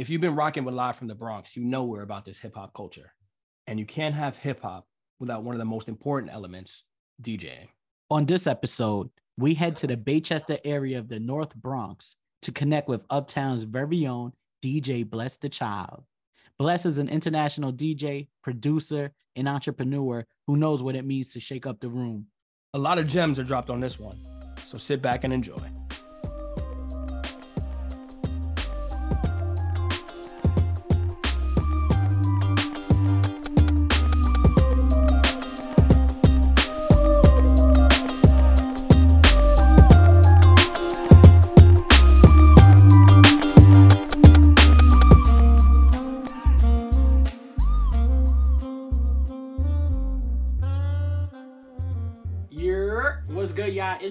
if you've been rocking with Live from the Bronx, you know we're about this hip hop culture. And you can't have hip hop without one of the most important elements, DJing. On this episode, we head to the Baychester area of the North Bronx to connect with Uptown's very own DJ Bless the Child. Bless is an international DJ, producer, and entrepreneur who knows what it means to shake up the room. A lot of gems are dropped on this one, so sit back and enjoy.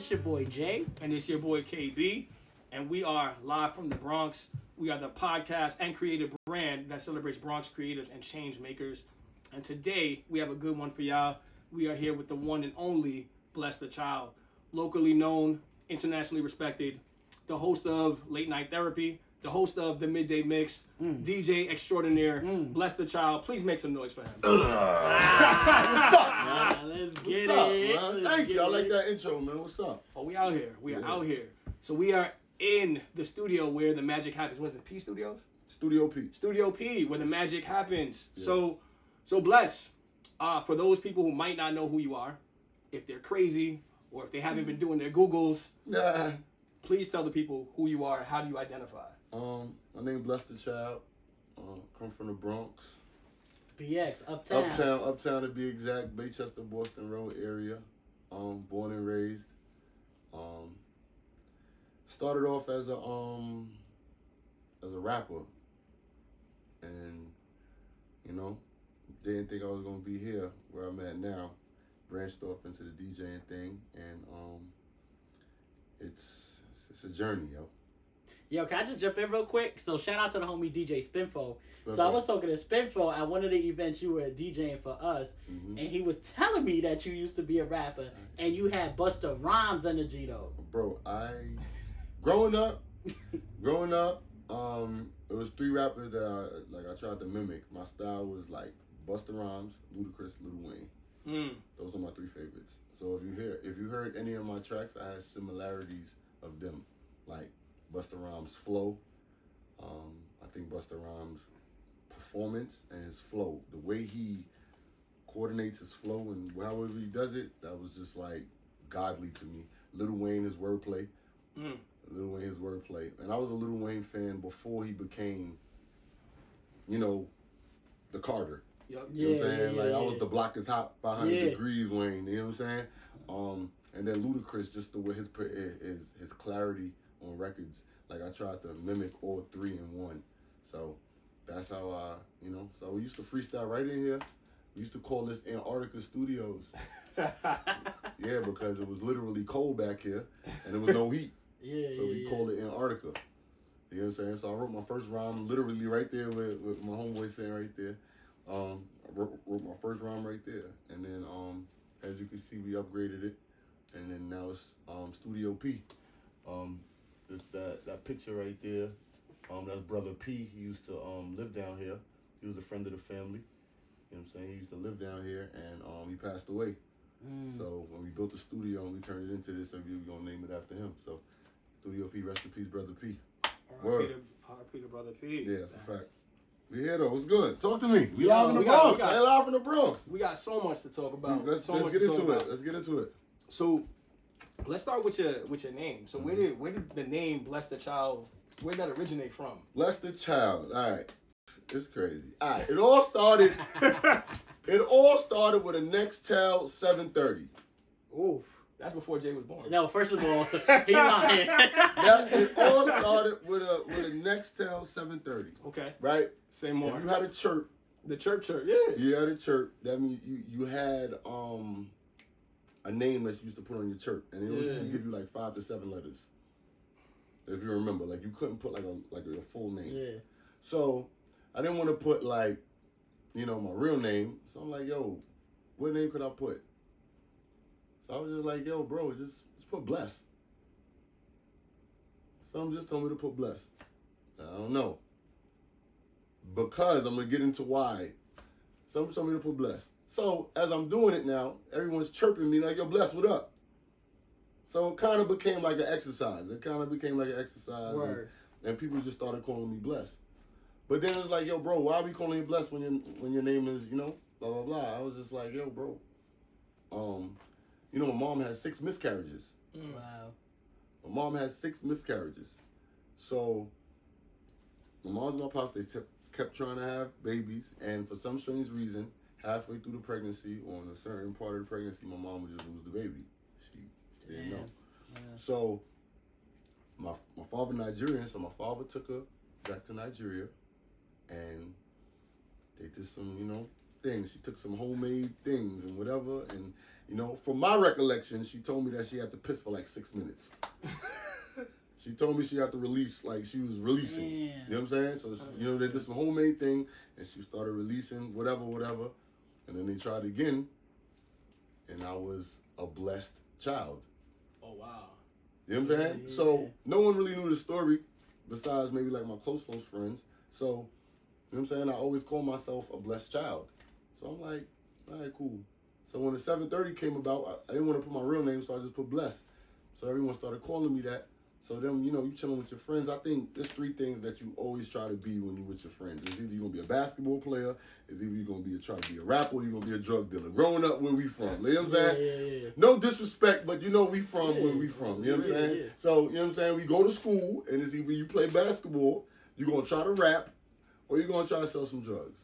It's your boy Jay. And it's your boy KB, and we are live from the Bronx. We are the podcast and creative brand that celebrates Bronx creatives and change makers. And today we have a good one for y'all. We are here with the one and only Bless the Child, locally known, internationally respected, the host of Late Night Therapy, the host of the Midday Mix, DJ extraordinaire, Bless the Child. Please make some noise for him. What's up, man? Ah, let's What's get up, it. man? Let's Thank you. get I like that intro, man. What's up? Oh, we out here. We are Yeah. out here. So we are in the studio where the magic happens. What is it? P Studios? Studio P. Studio P, where the magic happens. Yeah. So, so bless. Uh, for those people who might not know who you are, if they're crazy or if they haven't been doing their Googles, Nah. please tell the people who you are. How do you identify? Um, my name Bless the Child. Um, come from the Bronx. BX, Uptown. Uptown, uptown to be exact, Baychester, Boston Road area. Um, born and raised. Um, started off as a um as a rapper, and you know, didn't think I was gonna be here where I'm at now. Branched off into the DJing thing, and um, it's it's a journey, yo. Yo, can I just jump in real quick? So shout out to the homie DJ Spinfo. But, So I was talking to Spinfo at one of the events you were DJing for us, mhm. and he was telling me that you used to be a rapper and you had Busta Rhymes energy though. bro i growing up growing up um it was three rappers that i like i tried to mimic my style was like busta rhymes ludacris lil wayne Mm. those are my three favorites so if you hear if you heard any of my tracks i had similarities of them like busta rhymes flow um i think busta rhymes performance and his flow the way he coordinates his flow and however he does it that was just like godly to me Lil Wayne his wordplay Mm. Lil Wayne his wordplay, and I was a Lil Wayne fan before he became, you know, the Carter. Yup. You know what I'm Yeah, saying? yeah, like I was the block is hot 500 Yeah. degrees Wayne. You know what I'm saying? Um, and then Ludacris, just the way his his his clarity on records. Like I tried to mimic all three in one. So that's how I, you know. So we used to freestyle right in here. We used to call this Antarctica Studios. Yeah, because it was literally cold back here, and there was no heat. Yeah, So yeah, we yeah. called it Antarctica. You know what I'm saying? So I wrote my first rhyme literally right there with, with my homeboy saying right there. Um, I wrote, wrote my first rhyme right there. And then um, as you can see, we upgraded it. And then now it's um, Studio P. Um, this, that, that picture right there, um, that's Brother P. He used to um, live down here. He was a friend of the family. You know what I'm saying? He used to live down here and um, he passed away. Mm. So when we built the studio and we turned it into this, we were gonna name it after him. So Studio P, rest in peace, brother P. Word. R.I.P. to- brother P. Yeah, it's a fact. We here though. What's good? Talk to me. We Yo, live in the we got- we got- live in the Bronx. We got so much to talk about. let's so let's get to into talk it. about. Let's get into it. So let's start with your with your name. So where Mm-hmm. did where did the name Bless the Child where did that originate from? Bless the child. All right. It's crazy. All right. It all started. it all started with a Nextel 730. Oof. That's before Jay was born. No, first of all, he lying. That it all started with a with a Nextel 730. Okay. Right. Say more. If you had a chirp, the chirp chirp. Yeah. You had a chirp. That means you you had um a name that you used to put on your chirp, and it was Yeah. give you like five to seven letters. If you remember, like you couldn't put like a like a full name. yeah. So I didn't want to put like, you know, my real name. So I'm like, yo, what name could I put? So I was just like, yo, bro, just just put bless. Some just told me to put bless. I don't know. because I'm gonna get into why. Some told me to put bless. So as I'm doing it now, everyone's chirping me like, "Yo, bless, what up?" So it kind of became like an exercise. It kind of became like an exercise, and, and people just started calling me bless. But then it was like, "Yo, bro, why are we calling you bless when your when your name is you know blah blah blah?" I was just like, "Yo, bro, um, you know, my mom had six miscarriages." Mm. Wow. My mom had six miscarriages. So my mom's and my pops they te- kept trying to have babies, and for some strange reason, halfway through the pregnancy, or in a certain part of the pregnancy, my mom would just lose the baby. She didn't know. Yeah. So my my father Nigerian, so my father took her back to Nigeria, and they did some you know things. She took some homemade things and whatever, and you know from my recollection, she told me that she had to piss for like six minutes. She told me she had to release, like she was releasing. You know what I'm saying? So, she- you know, they did some homemade thing and she started releasing whatever, whatever. And then they tried again. And I was a blessed child. Oh wow. You know what I'm saying? Yeah, so no one really knew the story besides maybe like my close, close friends. So, you know what I'm saying? I always call myself a blessed child. So I'm like, all right, cool. So when the 730 came about, I, I didn't want to put my real name, so I just put blessed. So everyone started calling me that. So then, you know, you chilling with your friends. I think there's three things that you always try to be when you with your friends. It's either you're gonna be a basketball player, it's either you're gonna be a try to be a rapper, or you're gonna be a drug dealer. Growing up where we from. You know what I'm saying? Yeah, yeah, yeah. No disrespect, but you know we from where we from. You know what I'm saying? So you know what I'm saying? We go to school and it's either you play basketball, you're gonna try to rap, or you're gonna try to sell some drugs.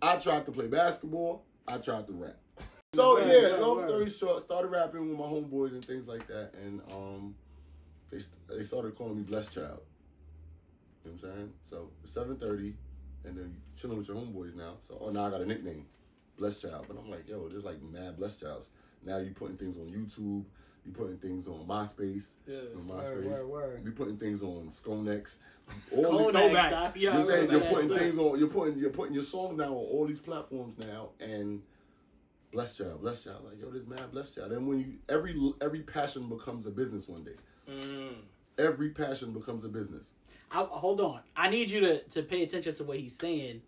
I tried to play basketball, I tried to rap. So Right, yeah, right, long right. story short, started rapping with my homeboys and things like that, and um, they they started calling me Blessed Child. You know what I'm saying? So it's 7:30, and then chilling with your homeboys now. So oh now I got a nickname, Blessed Child, but I'm like yo, there's like mad Blessed Childs. Now you putting things on YouTube, you putting things on MySpace, Yeah. on Word, MySpace. word, word. You putting things on Skonex. All All the, Kodak. that back. stuff. you know Yeah, what I'm saying? I You're putting things on. You're putting you're putting your songs now on all these platforms now, and blessed child, blessed child. Like yo, this man, blessed child. And when you every every passion becomes a business one day. Mm. Every passion becomes a business. I, hold on. I need you to, to pay attention to what he's saying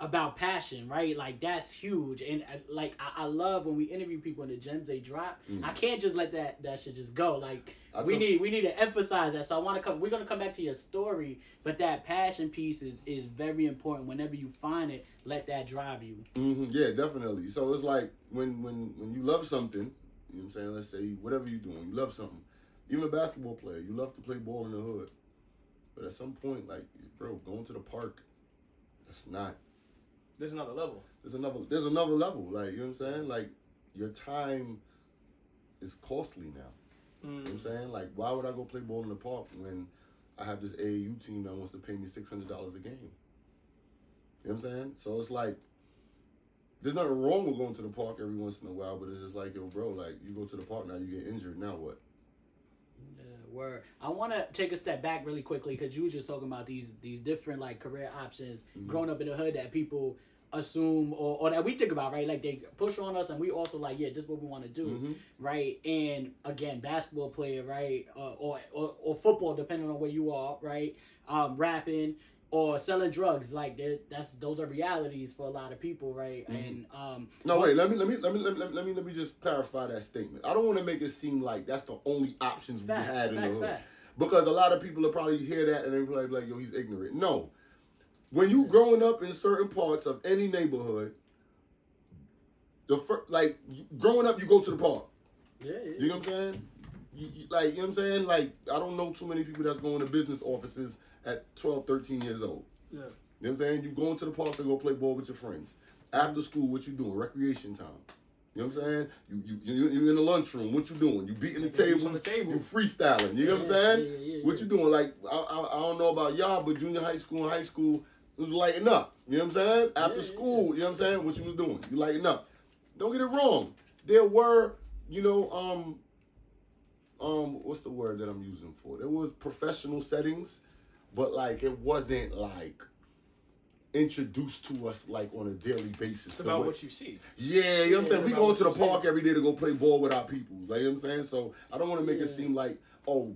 about passion, right? Like that's huge. And uh, like I, I love when we interview people and the gems they drop. Mm. I can't just let that that shit just go. Like I we took- need we need to emphasize that. So I want to come. We're gonna come back to your story, but that passion piece is is very important. Whenever you find it, let that drive you. hmm Yeah, definitely. So it's like when when when you love something, you know what I'm saying? Let's say whatever you're doing, you love something. Even a basketball player, you love to play ball in the hood. But at some point, like, bro, going to the park, that's not There's another level. there's another there's another level. Like, you know what I'm saying? Like your time is costly now. You know what I'm Mm. saying? Like, why would I go play ball in the park when I have this AAU team that wants to pay me six hundred dollars a game? You know what I'm saying? So it's like there's nothing wrong with going to the park every once in a while, but it's just like, yo, bro, like you go to the park now, you get injured, now what? Word. I want to take a step back really quickly because you were just talking about these these different like career options Mhm. growing up in the hood that people assume or, or that we think about, right? Like they push on us and we also like, yeah, just what we want to do, Mhm. right? And again, basketball player, right? Uh, or, or or football, depending on where you are, right? Um, rapping or selling drugs, like that's those are realities for a lot of people, right? Mhm. And um, No, wait. Let me let me let me let me let me let me just clarify that statement. I don't want to make it seem like that's the only options we had in the facts, hood. facts. Because a lot of people will probably hear that and they're probably like, yo, he's ignorant. No. When you growing up in certain parts of any neighborhood, the fir- like growing up, you go to the park. Yeah, yeah. You know what I'm saying? You, you- like, you know what I'm saying? Like, I don't know too many people that's going to business offices at 12, 13 years old. Yeah. You know what I'm saying? You going to the park to go play ball with your friends. After school, what you doing? Recreation time. You know what I'm saying? You you you you in the lunchroom. What you doing? You beating the tables. on the table. You freestyling. You know what I'm saying? yeah, yeah, What you doing? Like I, I, I don't know about y'all, but junior high school and high school it was lighting up. You know what I'm saying? After Yeah, yeah, school, you know what I'm saying? What you was doing? You lighting up. Don't get it wrong. There were, you know, um, um, what's the word that I'm using for? There was professional settings, but like it wasn't like introduced to us like on a daily basis. It's about way- what you see. yeah, you know what I'm saying? We go to the park every day to go play ball with our peoples. Like, you know what I'm saying? So I don't want to make it seem like, oh,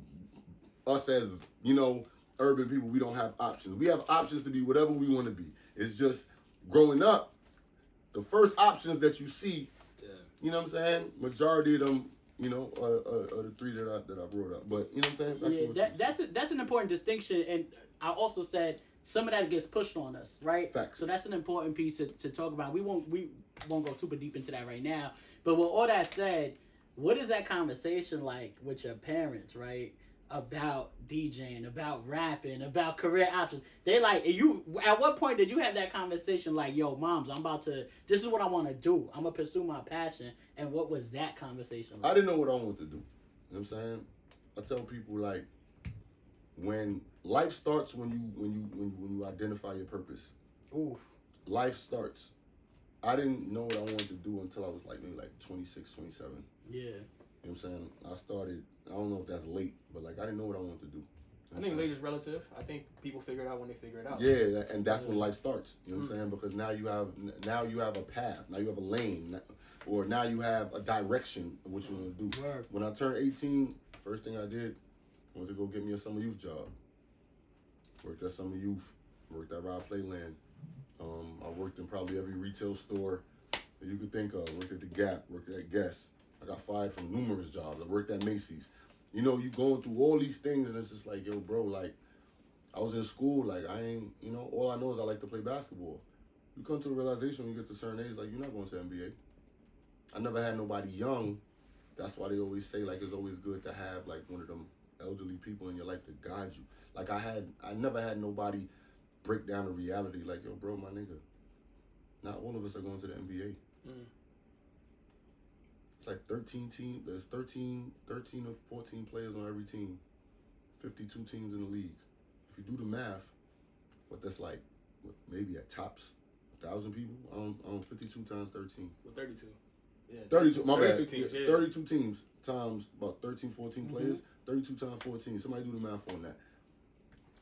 us as, you know, urban people, we don't have options. We have options to be whatever we want to be. It's just growing up, the first options that you see, Yeah. you know what I'm saying? Majority of them, you know, are, are, are the three that I that I brought up. But you know what I'm saying? Back Yeah, that, that's a, that's an important distinction, and I also said some of that gets pushed on us, right? Facts. So that's an important piece to, to talk about. We won't we won't go super deep into that right now. But with all that said, what is that conversation like with your parents, right? About DJing, about rapping, about career options. They like you. At what point did you have that conversation? Like, yo, moms, I'm about to. This is what I want to do. I'm gonna pursue my passion. And what was that conversation I didn't know what I wanted to do. You know what I'm saying? I tell people like when life starts when you when you when you, when you identify your purpose. Ooh, Life starts. I didn't know what I wanted to do until I was like maybe like 26, 27. yeah. You know what I'm saying? I started I don't know if that's late, but like I didn't know what I wanted to do. I think late is relative. I think people figure it out when they figure it out. Yeah, and that's when life starts. You know what I'm Mm. saying? Because now you have now you have a path, now you have a lane, or now you have a direction of what you want to do. Word. When I turned 18, first thing I did was to go get me a summer youth job. Worked at summer youth, worked at Rob Playland. Um, I worked in probably every retail store that you could think of. Worked at the Gap, worked at Guess. I got fired from numerous jobs. I worked at Macy's. You know, you going through all these things, and it's just like, yo, bro, like, I was in school, like, I ain't, you know, all I know is I like to play basketball. You come to a realization when you get to certain age, like, you're not going to NBA. I never had nobody young that's why they always say like it's always good to have like one of them elderly people in your life to guide you. Like I had, I never had nobody break down the reality. Like yo, bro, my nigga, not all of us are going to the NBA. Mm. It's like 13 team. There's 13, 13 or 14 players on every team. 52 teams in the league. If you do the math, what that's like, what, maybe at tops, a thousand people. I don't, I don't 52 times 13. With 32. Yeah. 32, my 32 bad. teams, Yeah, yeah. 32 teams times about 13, 14 Mhm. players. 32 times 14. Somebody do the math on that.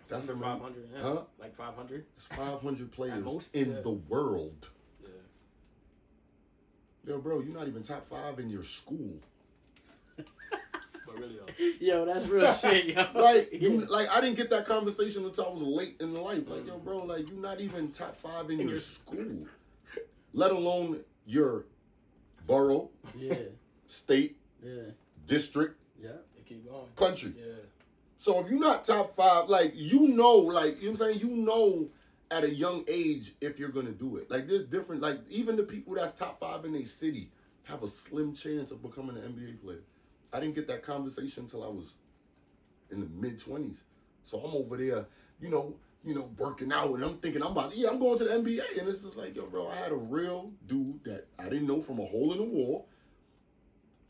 That's Under how many- 500. Yeah. Huh? Like 500. It's 500 players in the world. Yeah. Yo, bro, you're not even top five in your school. But really though. Yo, that's real shit, yo. Like, you, like I didn't get that conversation until I was late in life. Like, yo, mm. bro, like you're not even top five in, In your your- school, let alone your borough, Yeah, state, yeah, district, yeah. Keep going. country. Yeah. So if you're not top five, like you know, like you know what I'm saying, you know at a young age if you're gonna do it. Like there's different like even the people that's top five in a city have a slim chance of becoming an NBA player. I didn't get that conversation until I was in the mid twenties. So I'm over there, you know, you know, working out and I'm thinking I'm about yeah, I'm going to the NBA. And it's just like, yo, bro, I had a real dude that I didn't know from a hole in the wall.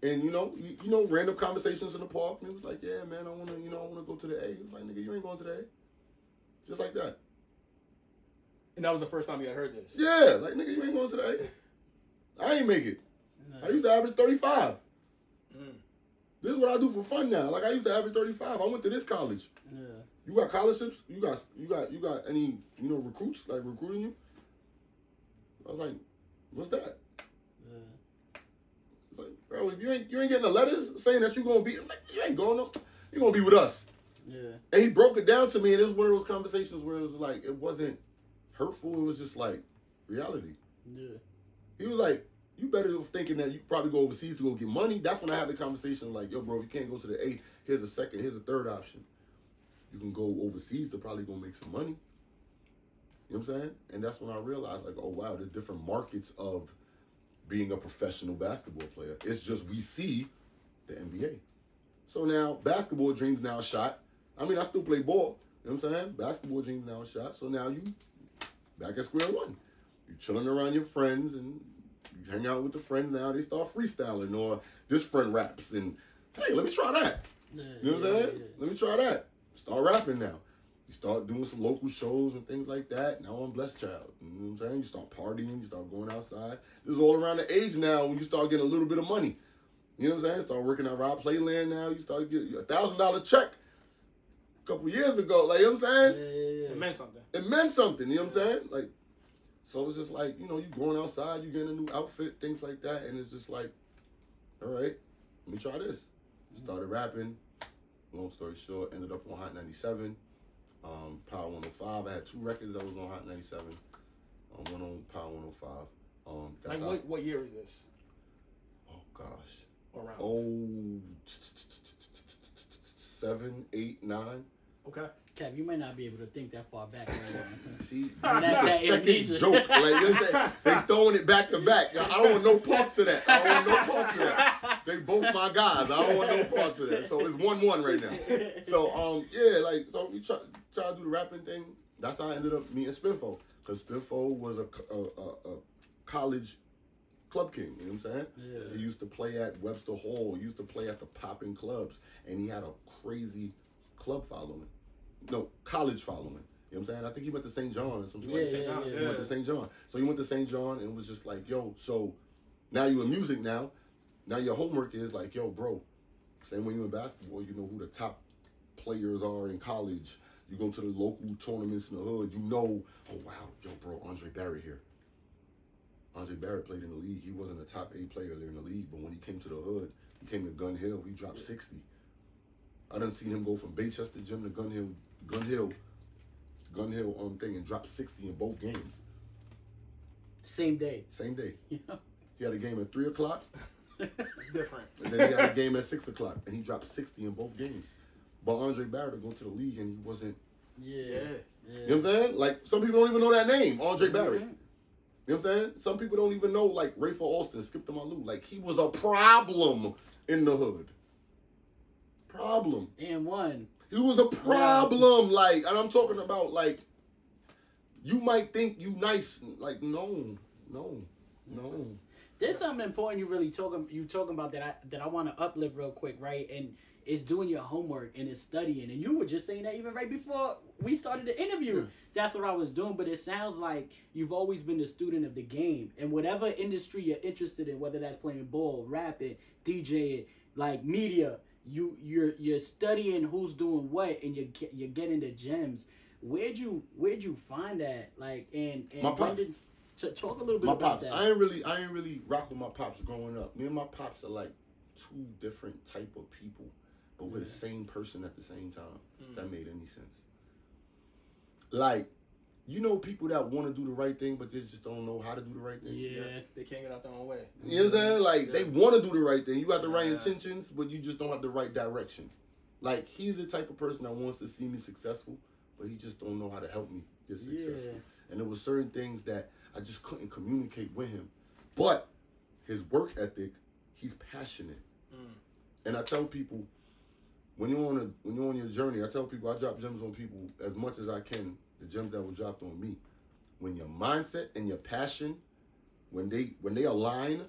And you know, you, you know, random conversations in the park, and he was like, "Yeah, man, I wanna, you know, I wanna go to the A." He was like, "Nigga, you ain't going to the A," just like that. And that was the first time you had heard this. Yeah, like nigga, you ain't going to the. I ain't make it. I used to average thirty-five. Mm. This is what I do for fun now. Like I used to average thirty-five. I went to this college. Yeah. You got scholarships? You got, you got, you got any, you know, recruits like recruiting you? I was like, "What's that?" Yeah. It's like, bro, if you ain't, you ain't getting the letters saying that you gonna be, like, you ain't going. No, you gonna be with us. Yeah. And he broke it down to me, and it was one of those conversations where it was like it wasn't hurtful. It was just like reality. Yeah. He was like, "You better thinking that you probably go overseas to go get money." That's when I had the conversation like, "Yo, bro, if you can't go to the A, here's a second, here's a third option. You can go overseas to probably go make some money." You know what I'm saying? And that's when I realized, like, oh wow, there's different markets of being a professional basketball player. It's just we see the NBA. So now basketball dreams now shot. I mean, I still play ball. You know what I'm saying? Basketball dreams now shot. So now you back at square one. You're chilling around your friends and you hang out with the friends now. They start freestyling or this friend raps and hey, let me try that. Yeah. You know what I'm yeah, saying? Let me try that. Start rapping now. You start doing some local shows and things like that. Now I'm blessed child. You know what I'm saying? You start partying, you start going outside. This is all around the age now when you start getting a little bit of money. You know what I'm saying? Start working at Rob Playland now. You start getting a thousand dollar check a couple years ago. Like you know what I'm Yeah, saying? yeah, yeah. It meant something. It meant something, you know what I'm saying? Like so it's just like, you know, you going outside, you getting a new outfit, things like that, and it's just like, all right, let me try this. Started rapping. Long story short, ended up on Hot 97. Um, Power 105. I had two records that was on Hot 97. Um, one on Power 105. Um, that's Like how, what, what year is this? oh gosh. Around. Oh, seven, eight, nine. Okay. Kev, you might not be able to think that far back. Right now. See, That's that's that a second amnesia. joke. Like this, they, they throwing it back to back. I don't want no parts of that. I don't want no parts of that. They both my guys. I don't want no parts of that. So it's one one right now. So um yeah, like so we try try to do the rapping thing. That's how I ended up meeting Spinfo because Spinfo was a, a, a, a college club king. You know what I'm saying? Yeah. He used to play at Webster Hall. He used to play at the popping clubs, and he had a crazy club following. No, college following. You know what I'm saying? I think he went to St. John or something. Yeah, like that. St. yeah, John's, yeah. He went to St. John. So he went to St. John and was just like, yo, so now you're in music now. Now your homework is like, yo, bro. Same when you in basketball, you know who the top players are in college. You go to the local tournaments in the hood, you know, oh wow, yo, bro, Andre Barrett here. Andre Barrett played in the league. He wasn't a top eight player there in the league, but when he came to the hood, he came to Gun Hill. He dropped 60. I done seen him go from Baychester Gym to Gun Hill, Gun Hill, Gun Hill on thing and drop 60 in both games. Same day. Same day. You know? He had a game at three o'clock, It's different. and then he had a game at six o'clock, and he dropped 60 in both games. But Andre Barrett to go to the league and he wasn't. Yeah. Yeah. yeah. You know what I'm saying? Like some people don't even know that name, Andre Barrett. Mhm. You know what I'm saying? Some people don't even know like Rafer Alston, Skip to My Lou. Like he was a problem in the hood. Problem. And one. He was a problem. Like, and I'm talking about like you might think you nice. Like, no, no, no. There's something important you really talking you talking about that I that I want to uplift real quick, right? And it's doing your homework and it's studying. And you were just saying that even right before we started the interview. Yeah. That's what I was doing. But it sounds like you've always been a student of the game. And whatever industry you're interested in, whether that's playing ball, rapping, DJing, like media, you you're you're studying who's doing what and you're you're getting the gems. Where'd you where'd you find that? Like and, and My pops. did- talk a little bit My about pops. that. I ain't really, I ain't really rock with my pops growing up. Me and my pops are like two different type of people, but we're the same person at the same time. Mm. If that made any sense. Like, you know, people that want to do the right thing, but they just don't know how to do the right thing. yeah. They can't get out their own way. You know what I'm saying? Like they want to do the right thing. You got the right Yeah. intentions, but you just don't have the right direction. Like he's the type of person that wants to see me successful, but he just don't know how to help me get successful. Yeah. And there was certain things that I just couldn't communicate with him. But his work ethic, he's passionate. Mm. And I tell people when you're on a when you're on your journey, I tell people I drop gems on people as much as I can, the gems that were dropped on me. When your mindset and your passion, when they when they align,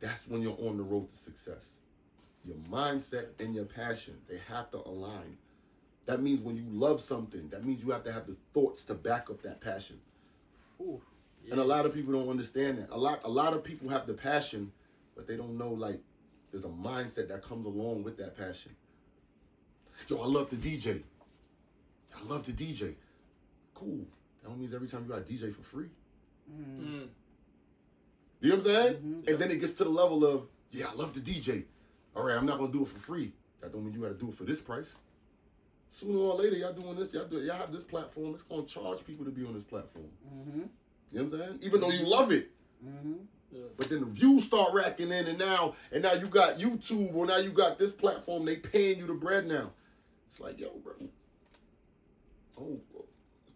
that's when you're on the road to success. Your mindset and your passion, they have to align. That means when you love something, that means you have to have the thoughts to back up that passion. Ooh, And a lot of people don't understand that. A lot a lot of people have the passion, but they don't know like there's a mindset that comes along with that passion. Yo, I love the DJ. I love the DJ. Cool. That don't mean every time you got DJ for free. Mm. Mm. You know what I'm saying? Mhm. And then it gets to the level of, yeah, I love the DJ. All right, I'm not gonna do it for free. That don't mean you gotta do it for this price. Sooner or later, y'all doing this, y'all do y'all have this platform. It's gonna charge people to be on this platform. Mm-hmm. You know what I'm saying? Even though you love it. Mm-hmm. Yeah. But then the views start racking in, and now and now you got YouTube, or now you got this platform. They paying you the bread now. It's like, yo, bro. Oh, it's time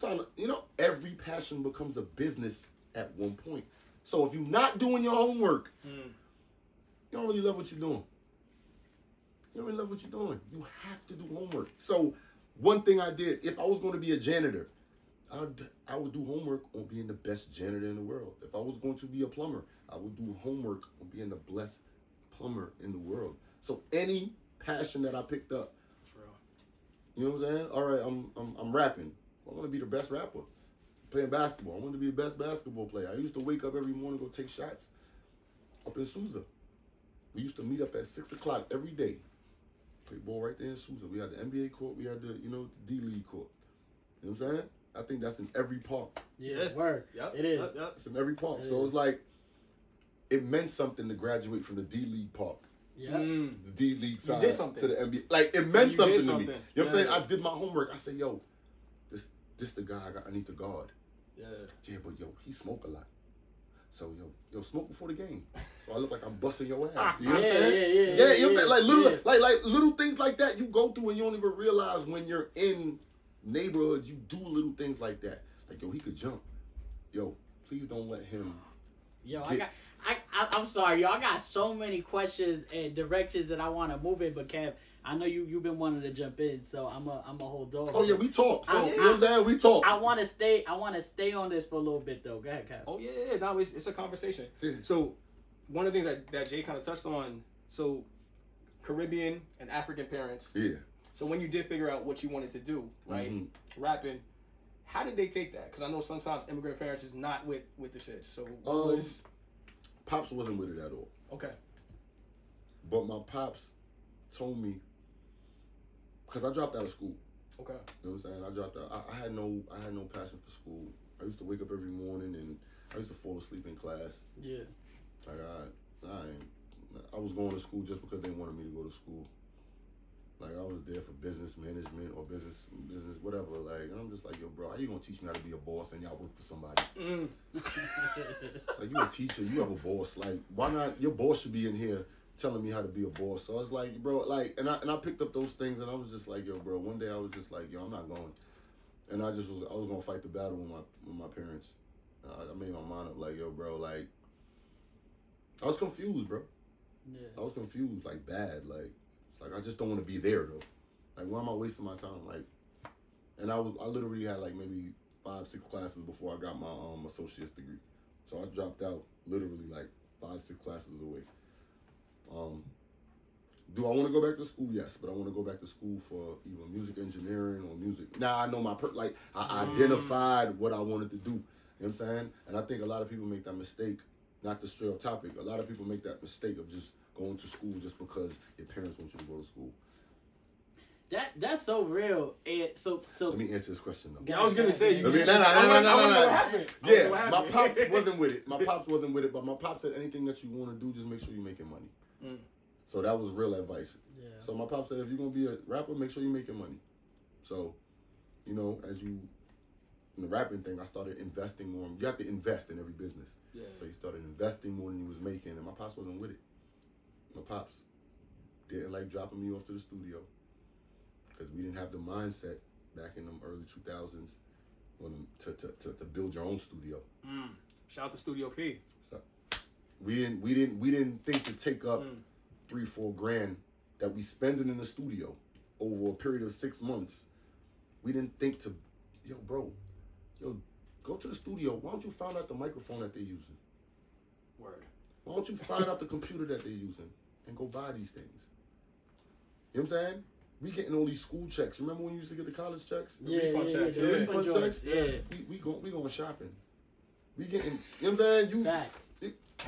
to, you know, every passion becomes a business at one point. So if you're not doing your homework, Mm. you don't really love what you're doing. You don't really love what you're doing. You have to do homework. So one thing I did, if I was going to be a janitor, I'd, I would do homework on being the best janitor in the world. If I was going to be a plumber, I would do homework on being the best plumber in the world. So any passion that I picked up, you know what I'm saying? All right, I'm I'm, I'm rapping. I want to be the best rapper. Playing basketball, I want to be the best basketball player. I used to wake up every morning go take shots up in Sousa. We used to meet up at six o'clock every day. Play ball right there in Sousa. We had the NBA court. We had the you know D League court. You know what I'm saying? I think that's in every park. Yeah, Yeah. word. Yep. It is. Yep, yep. It's in every park. It So it's like it meant something to graduate from the D League park, Yeah. Mm. the D League side did something. to the NBA. Like it meant You did something to me. something. You know what I'm saying? I did my homework. I said, yo, this the guy I, got, I need to guard. Yeah. Yeah, but yo, he smoke a lot. So yo, yo, smoke before the game. So I look like I'm busting your ass. You know what I'm yeah, saying? yeah, yeah, Yeah, you know what I'm saying? Like little yeah. like like little things like that you go through and you don't even realize when you're in neighborhoods, you do little things like that. Like yo, he could jump. Yo, please don't let him Yo, I got. I, I I'm sorry, yo. I got so many questions and directions that I want to move in, but Kev, I know you you've been wanting to jump in, so I'm a I'm a hold dog. Oh yeah, we talk. So I- you know what I'm saying? We talk. I want to stay. I want to stay on this for a little bit though. Go ahead, Kev. Oh yeah, yeah. No, it's, it's a conversation. Yeah. So one of the things that, that Jay kind of touched on, so Caribbean and African parents. yeah. So when you did figure out what you wanted to do, right, Mhm. rapping, how did they take that? Because I know sometimes immigrant parents is not with with the shit. So what Um, was Pops wasn't with it at all. okay? But my pops told me because I dropped out of school. Okay. You know what I'm saying? I dropped out. I, I had no I had no passion for school. I used to wake up every morning and I used to fall asleep in class. Yeah. Like I, I, I was going to school just because they wanted me to go to school. Like I was there for business management or business, business whatever. Like and I'm just like, yo, bro, how you gonna teach me how to be a boss and y'all work for somebody? Mm. Like you a teacher, you have a boss. Like why not? Your boss should be in here telling me how to be a boss. So it's like, bro, like, and I and I picked up those things and I was just like, yo, bro. One day I was just like, yo, I'm not going. And I just was, I was gonna fight the battle with my with my parents. I, I made my mind up, like, yo, bro, like, I was confused, bro. yeah. I was confused, like bad, like, it's like I just don't want to be there though. Like, why am I wasting my time? Like, and I was, I literally had like maybe five, six classes before I got my um associate's degree. So I dropped out literally like five, six classes away. Um, do I want to go back to school? Yes, but I want to go back to school for either music engineering or music. Now I know my per- like I Mm. identified what I wanted to do. You know what I'm saying? And I think a lot of people make that mistake. Not to stray off topic. A lot of people make that mistake of just going to school just because your parents want you to go to school. That that's so real. And so so. Let me answer this question though. Yeah, I was gonna say. Let me- you- no, no, no, no, no, no. know Yeah, my pops wasn't with it. My pops wasn't with it, but my pops said anything that you want to do, just make sure you're making money. Mm. So that was real advice. Yeah. So my pops said, if you're gonna be a rapper, make sure you're making money. So, you know, as you in the rapping thing, I started investing more. You have to invest in every business. Yeah. So you started investing more than you was making, and my pops wasn't with it. My pops didn't like dropping me off to the studio because we didn't have the mindset back in them early 2000s when to, to, to, to build your own studio. Mm. Shout out to Studio P. We didn't we didn't we didn't think to take up Mm. three four grand that we spending in the studio over a period of six months. We didn't think to, yo, bro, yo, go to the studio. Why don't you find out the microphone that they're using? Word. Why don't you find out the computer that they're using and go buy these things? You know what I'm saying? We getting all these school checks. Remember when you used to get the college checks? Yeah, yeah, refund yeah, checks, the yeah. refund Refund joints, checks? Yeah. We we go we going shopping. We getting you know what I'm saying? You Facts.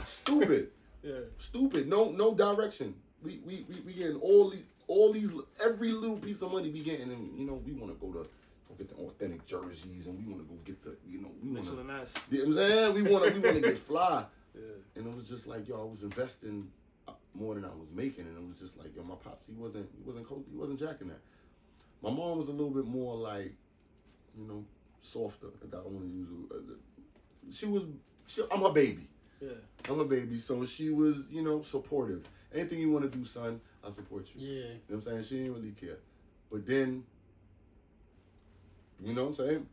Stupid. Yeah. Stupid. No no direction. We we we, we getting all these all these every little piece of money we getting and you know we want to go to go get the authentic jerseys and we want to go get the you know we wanna, mess. you know what I'm saying we want to we want to get fly Yeah. and it was just like yo I was investing uh, more than I was making and it was just like yo my pops he wasn't he wasn't co- he wasn't jacking that. My mom was a little bit more like you know softer if I want to use she was she, I'm her baby. Yeah. I'm a baby, so she was, you know, supportive. Anything you want to do, son, I support you. Yeah. You know what I'm saying? She didn't really care. But then, you know what I'm saying?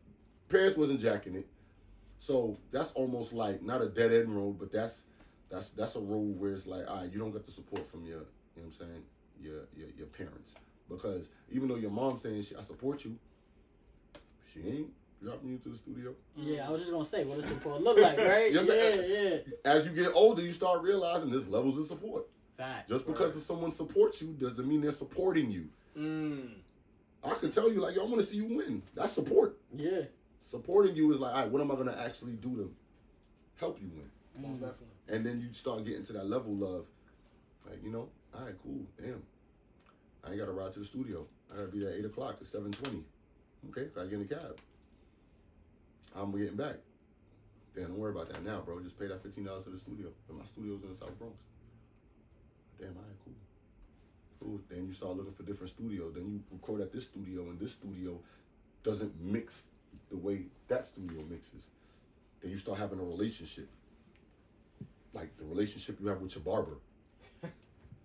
Parents wasn't jacking it. So that's almost like not a dead end road, but that's that's that's a road where it's like, all right, you don't get the support from your, you know what I'm saying, your your, your parents. Because even though your mom's saying she, I support you, she ain't dropping you to the studio. Yeah, I was just gonna say, what does support look like, right? You know what I'm yeah, yeah. As you get older, you start realizing there's levels of support. Facts. Just because someone supports you doesn't mean they're supporting you. Mm. I can tell you, like, yo, I want to see you win. That's support. Yeah. Supporting you is like, all right, what am I going to actually do to help you win? Most Mm. definitely. And then you start getting to that level of, like, you know, all right, cool, damn. I ain't got to ride to the studio. I got to be there at 8 o'clock to 7.20. Okay, I get in the cab. I'm getting back. Damn, don't worry about that now, bro. Just pay that $15 to the studio. And my studio's in the South Bronx. Damn, all right, cool. Cool. Then you start looking for different studios. Then you record at this studio, and this studio doesn't mix the way that studio mixes. Then you start having a relationship, like the relationship you have with your barber.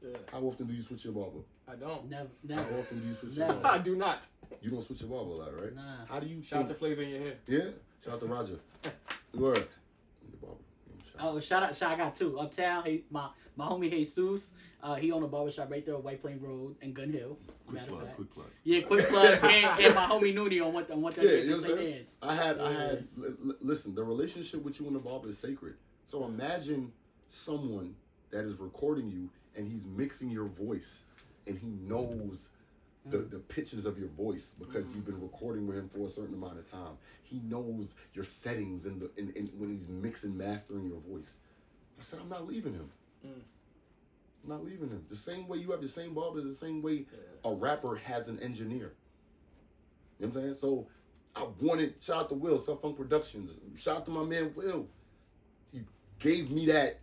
Yeah. How often do you switch your barber? I don't. Never, How often do you switch your Never. I do not. You don't switch your barber a lot, right? Nah. How do you Shout out to change? Flavor in your hair. Yeah. Shout out to Roger. Word. The. Shout out. Oh, shout out! Shout! I got two uptown. He, my my homie Jesus. Uh, he owned a barbershop right there on White Plain Road in Gun Hill. Quick Matter plug, fact. quick plug. Yeah, quick plug. and, and my homie Nooney on what on what that Yeah, the you know the what I'm same saying? hands. I had, I had. L- l- listen, the relationship with you and the barber is sacred. So imagine someone that is recording you and he's mixing your voice, and he knows the, the pitches of your voice because you've been recording with him for a certain amount of time. He knows your settings and the and, and when he's mixing, mastering your voice. I said, I'm not leaving him. Mm. I'm not leaving him. The same way you have the same barber, the same way a rapper has an engineer. You know what I'm saying? So I wanted shout out to Will, Sub Funk Productions. Shout out to my man Will. He gave me that,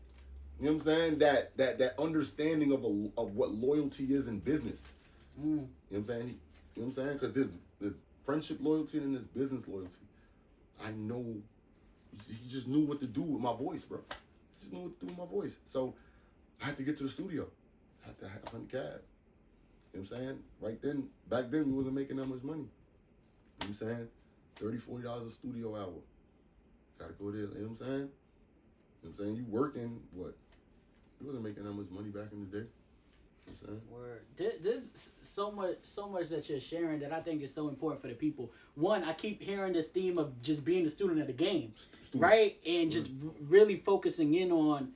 you know what I'm saying? That that that understanding of a, of what loyalty is in business. Mm. You know what I'm saying? You know what I'm saying? Because there's there's friendship loyalty and there's business loyalty. I know he just knew what to do with my voice, bro. He just knew what to do with my voice. So I had to get to the studio. I had to have a cab. You know what I'm saying? Right then, back then we wasn't making that much money. You know what I'm saying? 30 40 dollars a studio hour. Gotta go there, you know what I'm saying? You know what I'm saying? You working what? You wasn't making that much money back in the day. You know what I'm saying? Word. There's so much, so much that you're sharing that I think is so important for the people. One, I keep hearing this theme of just being a student of the game, student. right? And just mm-hmm. r- really focusing in on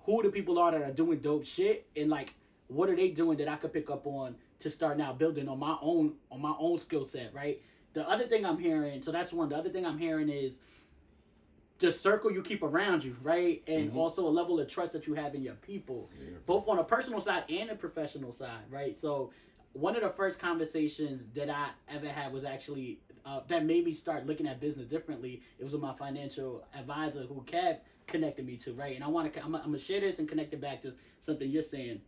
who the people are that are doing dope shit and like what are they doing that I could pick up on to start now building on my own on my own skill set, right? The other thing I'm hearing, so that's one. The other thing I'm hearing is the circle you keep around you, right? And Mhm. also a level of trust that you have in your people Yeah. both on a personal side and a professional side, right? So one of the first conversations that I ever had was actually uh, that made me start looking at business differently. It was with my financial advisor who kept connecting me to, right? And I want to, I'm, I'm gonna share this and connect it back to something you're saying.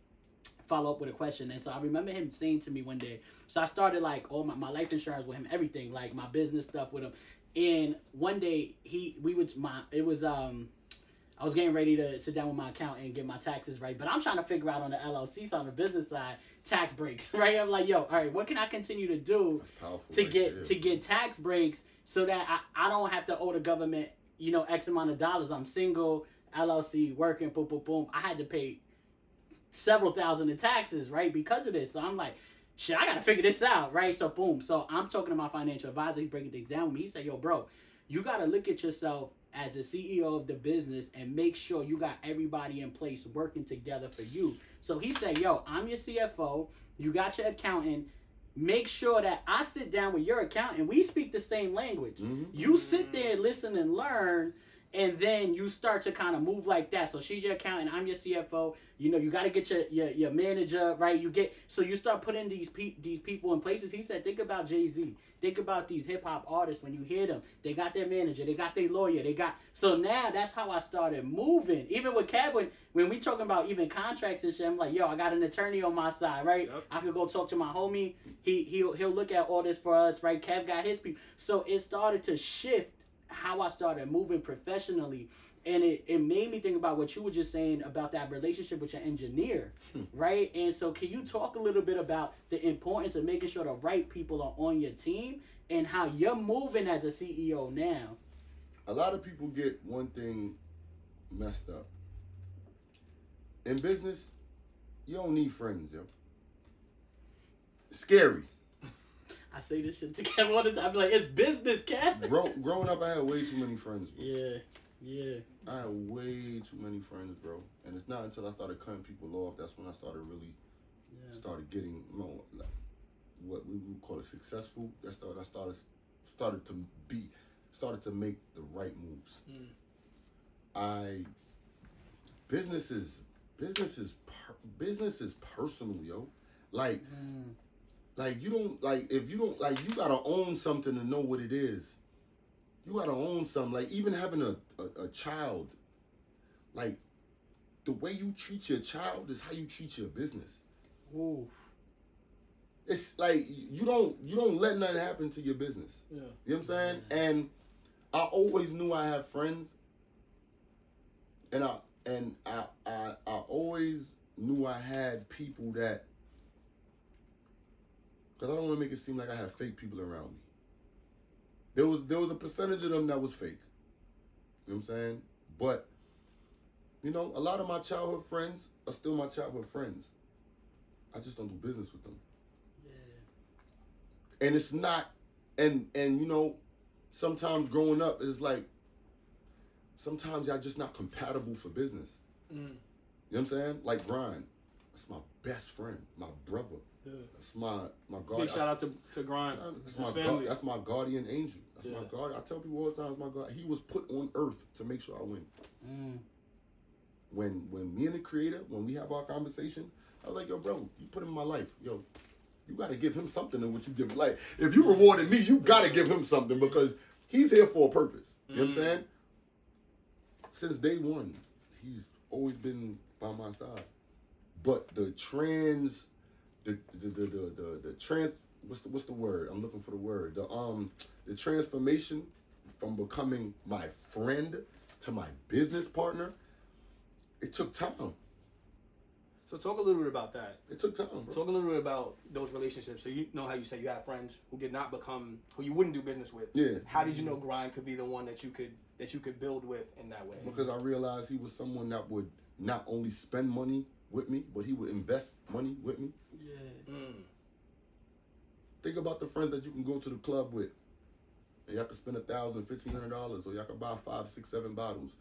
Follow up with a question, and so I remember him saying to me one day. So I started like all my, my life insurance with him, everything, like my business stuff with him. And one day he, we would my, it was um. I was getting ready to sit down with my accountant and get my taxes right, but I'm trying to figure out on the LLC side, on the business side, tax breaks, right? I'm like, yo, all right, what can I continue to do to right get there. to get tax breaks so that I, I don't have to owe the government, you know, X amount of dollars. I'm single, LLC, working, boom, boom, boom. I had to pay several thousand in taxes, right, because of this. So I'm like, shit, I gotta figure this out, right? So boom. So I'm talking to my financial advisor. He's breaking things down with me. He said, yo, bro, you gotta look at yourself as the CEO of the business and make sure you got everybody in place working together for you. So he said, yo, I'm your CFO. You got your accountant. Make sure that I sit down with your accountant. We speak the same language. Mhm. You sit there, listen, and learn, and then you start to kind of move like that. So she's your accountant, I'm your CFO. You know, you got to get your, your your manager right. You get so you start putting these pe- these people in places. He said, think about Jay Z. Think about these hip hop artists. When you hear them, they got their manager, they got their lawyer, they got. So now that's how I started moving. Even with Kevin, when we talking about even contracts and shit, I'm like, yo, I got an attorney on my side, right? Yep. I could go talk to my homie. He he'll he'll look at all this for us, right? Kev got his people. So it started to shift how I started moving professionally. And it, it made me think about what you were just saying about that relationship with your engineer, Hmm. right? And so, can you talk a little bit about the importance of making sure the right people are on your team and how you're moving as a CEO now? a lot of people get one thing messed up. In business, you don't need friends, yo. Scary. I say this shit to Kev all the time. I'm like, it's business, Kev. Grow, growing up, I had way too many friends. Bro. Yeah, yeah. I had way too many friends, bro. And it's not until I started cutting people off that's when I started really yeah. started getting you know, like, what we would call it successful. That's started I started started to be started to make the right moves. Mm. I business is business is per, business is personal, yo. Like Mm, like you don't like if you don't like you gotta own something to know what it is. You gotta own something. Like even having a, a, a child, like the way you treat your child is how you treat your business. ooh, it's like you don't you don't let nothing happen to your business. Yeah. You know what I'm saying? Mm-hmm. And I always knew I had friends, and I and I I, I always knew I had people that. Because I don't want to make it seem like I have fake people around me. There was there was a percentage of them that was fake. You know what I'm saying? But you know, a lot of my childhood friends are still my childhood friends. I just don't do business with them. Yeah. And it's not and and you know, sometimes growing up it's like sometimes y'all just not compatible for business. Mm. You know what I'm saying? Like Brian, That's my best friend, my brother. Yeah. That's my my Big shout out to to Grind. That's my family. guard, that's my guardian angel. That's my Yeah. guard. I tell people all the time, my God. He was put on earth to make sure I win. Mm. When when me and the creator, when we have our conversation, I was like, yo, bro, you put him in my life. Yo, you gotta give him something in what you give him. Like, if you rewarded me, you gotta give him something because he's here for a purpose. You know what I'm Mm. saying? Since day one, he's always been by my side. But the trans the the the the, the, the trans what's the what's the word? I'm looking for the word. The um the transformation from becoming my friend to my business partner, it took time. So talk a little bit about that. It took time, bro. Talk a little bit about those relationships. So you know how you say you have friends who did not become who you wouldn't do business with. Yeah. How did you know Grind could be the one that you could that you could build with in that way? Because I realized he was someone that would not only spend money with me, but he would invest money with me. Yeah. Mm. Think about the friends that you can go to the club with. And y'all can spend a thousand, fifteen hundred dollars, or y'all can buy five, six, seven bottles.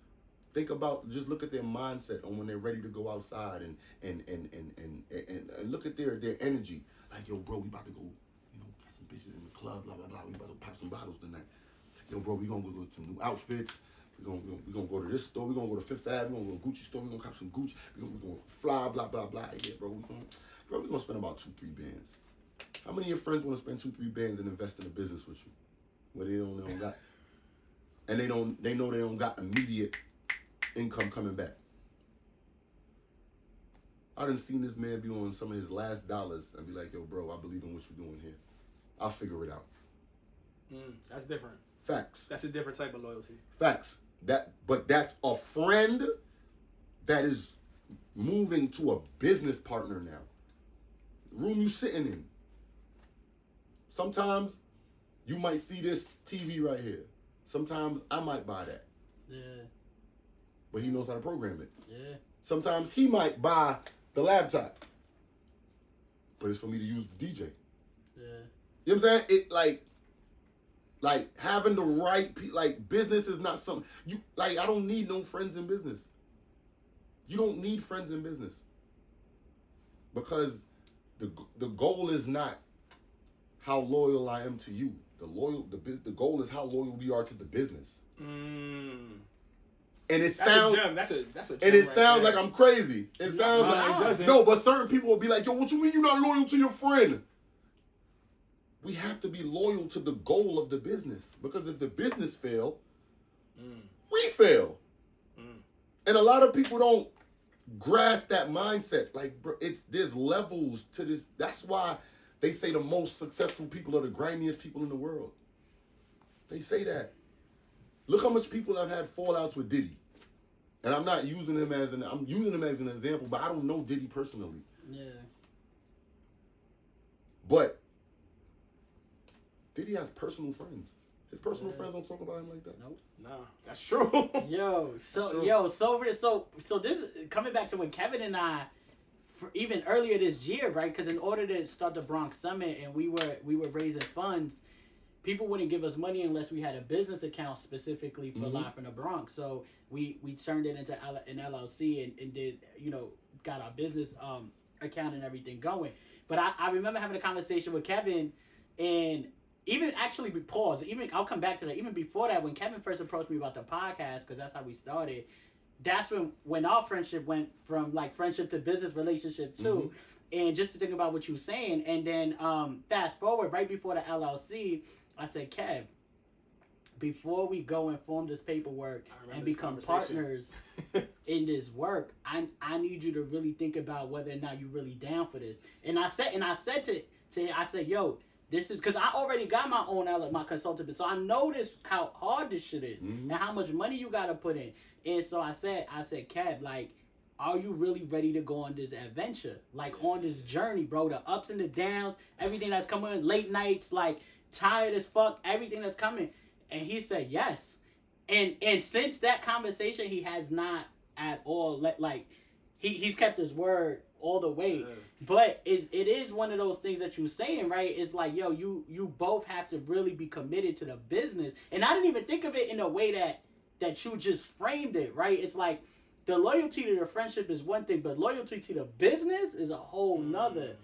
Think about just look at their mindset on when they're ready to go outside and and and and and, and, and look at their their energy. Like, yo, bro, we about to go, you know, got some bitches in the club, blah blah blah. We about to pop some bottles tonight. Yo, bro, we gonna go get some new outfits. We gonna, we gonna go to this store. We're gonna go to Fifth Ave. We're gonna go to Gucci store. We're gonna cop some Gucci. We're gonna, we gonna fly, blah blah blah. Yeah, bro, we gonna bro, we gonna spend about two three bands. How many of your friends want to spend two three bands and invest in a business with you, where they don't, they don't got, and they don't they know they don't got immediate income coming back. I done seen this man be on some of his last dollars and be like, yo, bro, I believe in what you're doing here. I'll figure it out. Mm. That's different. Facts. That's a different type of loyalty. Facts. That but that's a friend that is moving to a business partner now. Room you sitting in. Sometimes you might see this TV right here. Sometimes I might buy that. Yeah. But he knows how to program it. Yeah. Sometimes he might buy the laptop. But it's for me to use the DJ. Yeah. You know what I'm saying? It like like having the right pe- like business is not something you like I don't need no friends in business. You don't need friends in business. Because the the goal is not how loyal I am to you. The loyal the the goal is how loyal we are to the business. Mm. And it That's sounds. That's a that's a and it right sounds there. like I'm crazy. It sounds No, like no, but certain people will be like, yo, what you mean you're not loyal to your friend? We have to be loyal to the goal of the business because if the business fail, Mm. we fail. Mm. And a lot of people don't grasp that mindset. Like, bro, it's there's levels to this. That's why they say the most successful people are the grimiest people in the world. They say that. Look how much people have had fallouts with Diddy. And I'm not using him as an I'm using him as an example, but I don't know Diddy personally. Yeah. But Diddy has personal friends. His personal Yeah. friends don't talk about him like that. No, nah, that's true. Yo, so true. yo, so so so this coming back to when Kevin and I, for even earlier this year, right? Because in order to start the Bronx Summit and we were we were raising funds, people wouldn't give us money unless we had a business account specifically for Mhm. Live from the Bronx. So we we turned it into an LLC and, and did you know got our business um account and everything going. But I, I remember having a conversation with Kevin and even actually be pause. Even I'll come back to that. Even before that, when Kevin first approached me about the podcast, because that's how we started. That's when when our friendship went from like friendship to business relationship too. And just to think about what you were saying, and then um, fast forward right before the LLC, I said, Kev, before we go and form this paperwork and become partners in this work, I I need you to really think about whether or not you're really down for this. And I said and I said to to I said, yo, this is because I already got my own outlet, my consultant, so I noticed how hard this shit is Mhm. and how much money you gotta put in. And so I said, I said, Cab, like, are you really ready to go on this adventure? Like on this journey, bro. The ups and the downs, everything that's coming, late nights, like tired as fuck, everything that's coming. And he said yes. And and since that conversation, he has not at all let like he, he's kept his word all the way. But is it is one of those things that you're saying, right? It's like, yo, you you both have to really be committed to the business. And I didn't even think of it in a way that that you just framed it, right? It's like the loyalty to the friendship is one thing, but loyalty to the business is a whole nother.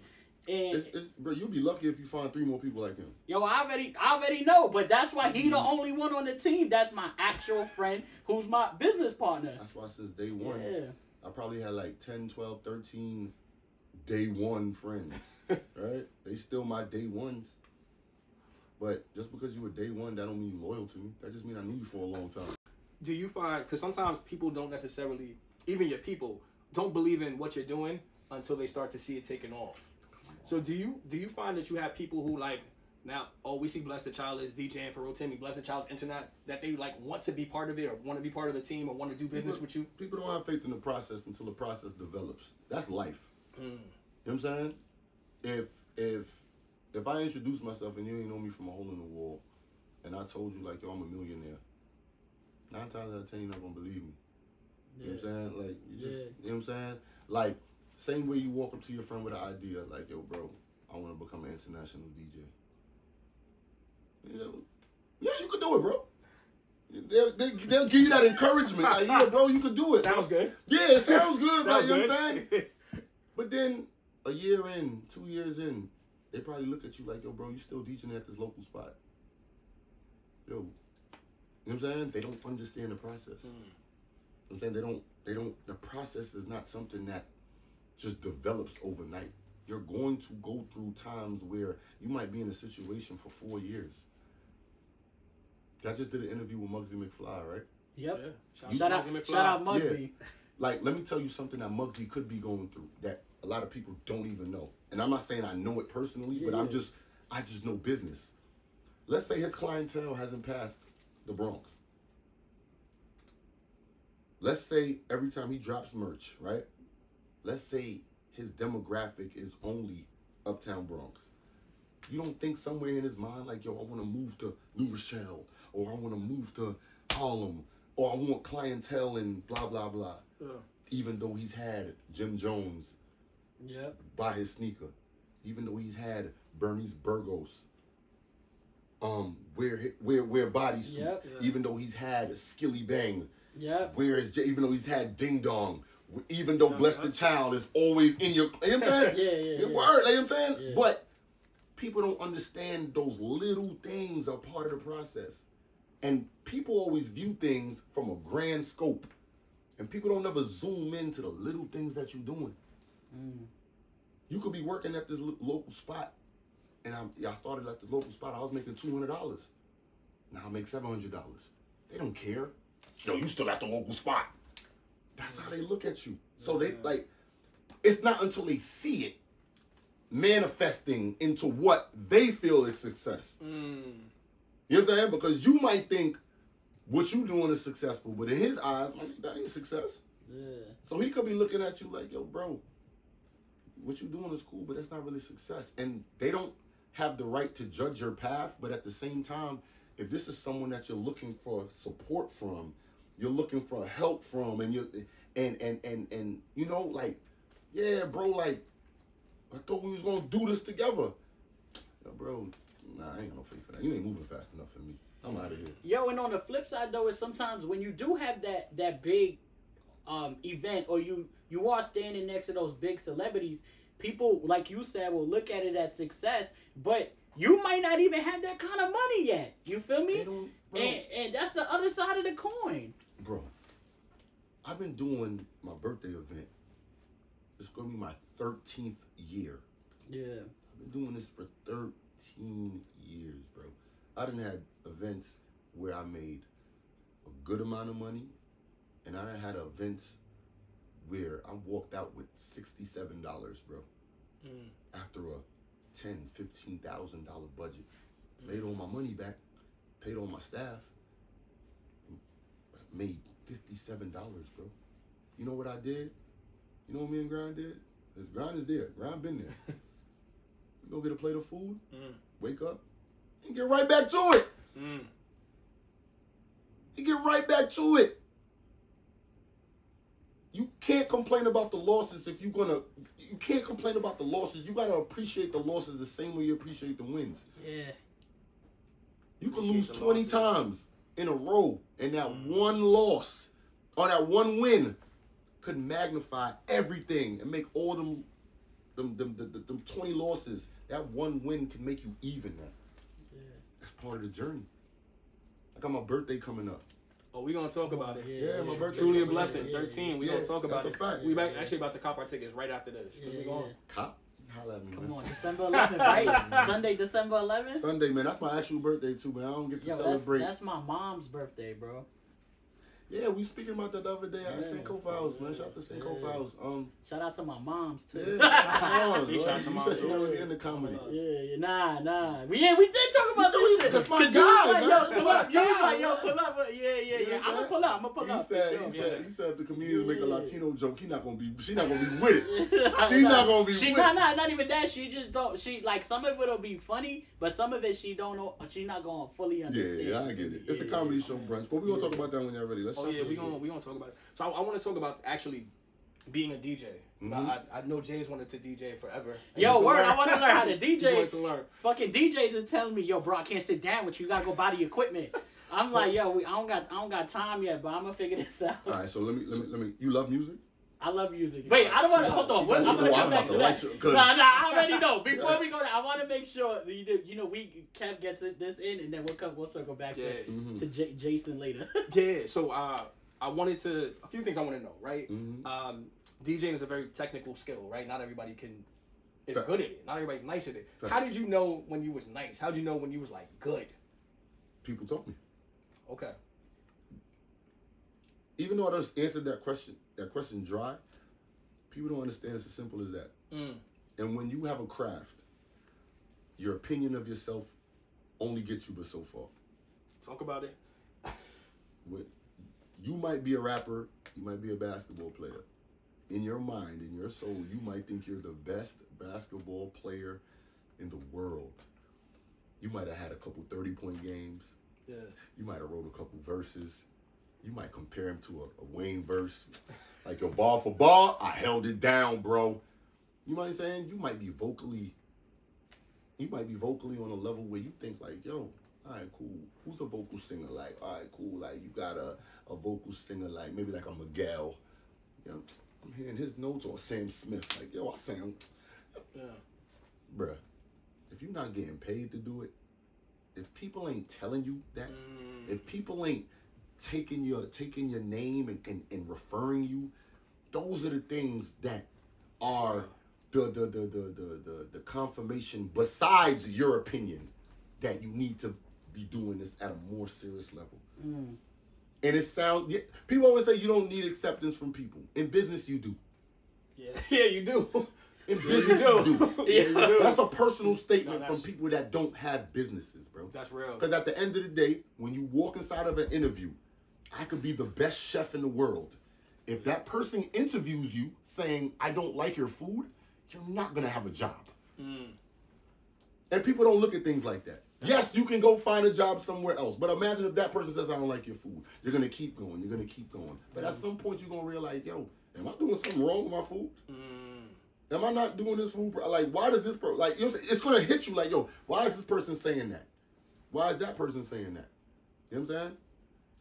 And It's, it's, bro, you'll be lucky if you find three more people like him. yo, I already I already know, but that's why he the Mhm. only one on the team. That's my actual friend who's my business partner. That's why since day one, Yeah. I probably had like 10, 12, 13 day one friends. right? They still my day ones. But just because you were day one, that don't mean you loyal to me. That just mean I knew you for a long time. do you find because sometimes people don't necessarily even your people don't believe in what you're doing until they start to see it taking off so do you do you find that you have people who like now oh we see Blessed the child is djing for rotimi bless the child's internet that they like want to be part of it or want to be part of the team or want to do business People- with you People don't have faith in the process until the process develops. That's life. Mm. You know what I'm saying? If if if I introduce myself and you ain't know me from a hole in the wall, and I told you like yo I'm a millionaire, nine times out of ten you're not gonna believe me. You know what I'm saying? Like you just Yeah. you know what I'm saying? Like same way you walk up to your friend with an idea, like yo bro, I wanna become an international DJ. You know, yeah, you could do it, bro. They'll, they, they'll give you that encouragement. Like, yeah, bro, you could do it. bro. sounds good Yeah, it sounds good, sounds like, you know what I'm saying? But then a year in, two years in, they probably look at you like, yo, bro, you still DJing at this local spot. Yo, you know what I'm saying? They don't understand the process. Mm. You know what I'm saying they don't, they don't. The process is not something that just develops overnight. You're going to go through times where you might be in a situation for four years. I just did an interview with Muggsy McFly, right? Yep. shout, Shout out out, Muggsy shout out McFly. Muggsy. like let me tell you something that Muggsy could be going through that a lot of people don't even know. And I'm not saying I know it personally, but I'm just I just know business. Let's say his clientele hasn't passed the Bronx. Let's say every time he drops merch, right? Let's say his demographic is only Uptown Bronx. You don't think somewhere in his mind like, yo, I want to move to New Rochelle, or I want to move to Harlem, or I want clientele and blah blah blah. Yeah. Even though he's had Jim Jones Yep. buy his sneaker, even though he's had Bernie's Burgos, um, wear wear wear bodysuit, Yep. Yeah. even though he's had Skillibeng, Yep. wear his even though he's had Ding Dong, even though Yeah, Bless yeah. the Child is always in your, you know what I'm saying? Yeah, yeah, Your yeah. word, you know what I'm saying? Yeah. But people don't understand those little things are part of the process. And people always view things from a grand scope. And people don't ever zoom into the little things that you're doing. Mm. You could be working at this lo- local spot. And I'm, I started at the local spot. I was making $200. Now I make $700. They don't care. Yo, you still at the local spot. That's how they look at you. So they like, it's not until they see it manifesting into what they feel is success. Mm. You know what I'm saying? Because you might think what you doing is successful, but in his eyes, like, that ain't success. Yeah. So he could be looking at you like, yo, bro, what you doing is cool, but that's not really success. And they don't have the right to judge your path, but at the same time, if this is someone that you're looking for support from, you're looking for help from, and you and and and and you know, like, yeah, bro, like, I thought we was gonna do this together. Yo, bro, nah, I ain't got no faith for that. You ain't moving fast enough for me. I'm out of here. Yo, and on the flip side though, is sometimes when you do have that that big um event or you you are standing next to those big celebrities, people like you said will look at it as success, but you might not even have that kind of money yet. You feel me? And and that's the other side of the coin. Bro, I've been doing my birthday event. It's gonna be my 13th year. Yeah. I've been doing this for 13 years, bro. I done had events where I made a good amount of money, and I done had events where I walked out with $67, bro, Mm. after a ten, fifteen thousand dollar budget. Made all my money back, paid all my staff. Made fifty seven dollars, bro. You know what I did? You know what me and Grind did? This Grind is there. Grind been there. we go get a plate of food, Mm. wake up, and get right back to it. Mm. You get right back to it. You can't complain about the losses if you're gonna. You can't complain about the losses. You gotta appreciate the losses the same way you appreciate the wins. Yeah. You can Appreciate lose 20 losses. times in a row, and that Mm. one loss or that one win could magnify everything and make all them them, them, them, them, them 20 losses. That one win can make you even that. Yeah. That's part of the journey. I got my birthday coming up. Oh, we gonna talk about it. Yeah, my birthday Truly a blessing. Yeah, yeah, 13. We yeah. gonna talk about That's it. a fact. We back Yeah. actually about to cop our tickets right after this. Yeah, we going. yeah. Cop, holla at me, Come man. on, December 11th, right? Sunday, December 11th. Sunday, man. That's my actual birthday too, man. I don't get to Yo, that's, celebrate. that's my mom's birthday, bro. Yeah, we speaking about that the other day at Yeah. Cinco Files, man. Shout out to Cinco Yeah. Files. Um, Shout out to my moms too. yeah, come on, Big bro. shout out to You Mom said she too. never get comedy. Yeah. Yeah, yeah, nah, nah. We, yeah, we did talk about You this know, shit. that's my 'Cause you was like, man. yo, pull my up. You was like, yo, pull up. Yeah, yeah, You yeah. I'm I'm gonna pull up. I'm gonna pull He up. said, he sure. said, he said, the comedians make a Latino joke, he not gonna be, she not gonna be with it. She She not gonna be She with not, it. not not even that. She just don't. She like some of it'll be funny, but some of it she don't know. She's not gonna fully understand. yeah, I get it. It's a comedy show brunch, but we gonna talk about that when y'all ready. Let's Oh yeah, we gonna we gonna talk about it. So I, I want to talk about actually being a DJ. Mhm. I, I know Jay's wanted to DJ forever. And Yo, word, I wanna learn how to He DJ. wanted to learn. Fucking DJs is telling me, yo, bro, I can't sit down with you. You gotta go buy the equipment. I'm like, yo, we, I don't got, I don't got time yet, but I'm gonna figure this out. All right, so let me, let me, let me. You love music? I love music. Wait, I don't want to. Hold on. What, I'm gonna Oh, come back to to that. light you- 'cause- Nah, nah. I already know. Before Yeah. we go there, I want to make sure that you do. You know, we Kev gets it, this in, and then we'll come. We'll circle back Yeah. to Mm-hmm. to J- Jason later. Yeah. So uh, I wanted to a few things I want to know. Right. Mm-hmm. Um, DJing is a very technical skill. Right. Not everybody can is Fact. good at it. Not everybody's nice at it. Fact. How did you know when you was nice? How did you know when you was like good? People told me. Okay. Even though I just answered that question, that question dry, people don't understand it's as simple as that. Mm. And when you have a craft, your opinion of yourself only gets you but so far. Talk about it. With- You might be a rapper, you might be a basketball player. In your mind, in your soul, you might think you're the best basketball player in the world. You might have had a couple 30 point games. Yeah. You might have wrote a couple verses. You might compare him to a, a Wayne verse. Like your ball for ball, I held it down, bro. You know what I'm saying? You might be vocally, you might be vocally on a level where you think like, yo, all right, cool. Who's a vocal singer like? All right, cool. Like you got a, a vocal singer like maybe like a Miguel. You know, I'm hearing his notes or Sam Smith. Like, yo, I sound, Yeah. bruh. If you're not getting paid to do it, if people ain't telling you that, Mm. if people ain't taking your taking your name and, and, and referring you, those are the things that are the the, the, the, the, the the confirmation besides your opinion that you need to be doing this at a more serious level. Mm. And it sounds yeah, people always say you don't need acceptance from people. In business you do. Yeah. Yeah. You do. In Yeah, you business you do. do. yeah. You do. That's a personal statement No, from people that don't have businesses, bro. That's real. Because at the end of the day, when you walk inside of an interview, I could be the best chef in the world. If that person interviews you saying, I don't like your food, you're not going to have a job. Mm. And people don't look at things like that. Yes, you can go find a job somewhere else. But imagine if that person says, I don't like your food. You're going to keep going. You're going to keep going. But at some point, you're going to realize, yo, am I doing something wrong with my food? Mm. Am I not doing this food? Like, why does this person, like, you know what I'm saying? It's going to hit you like, yo, why is this person saying that? Why is that person saying that? You know what I'm saying?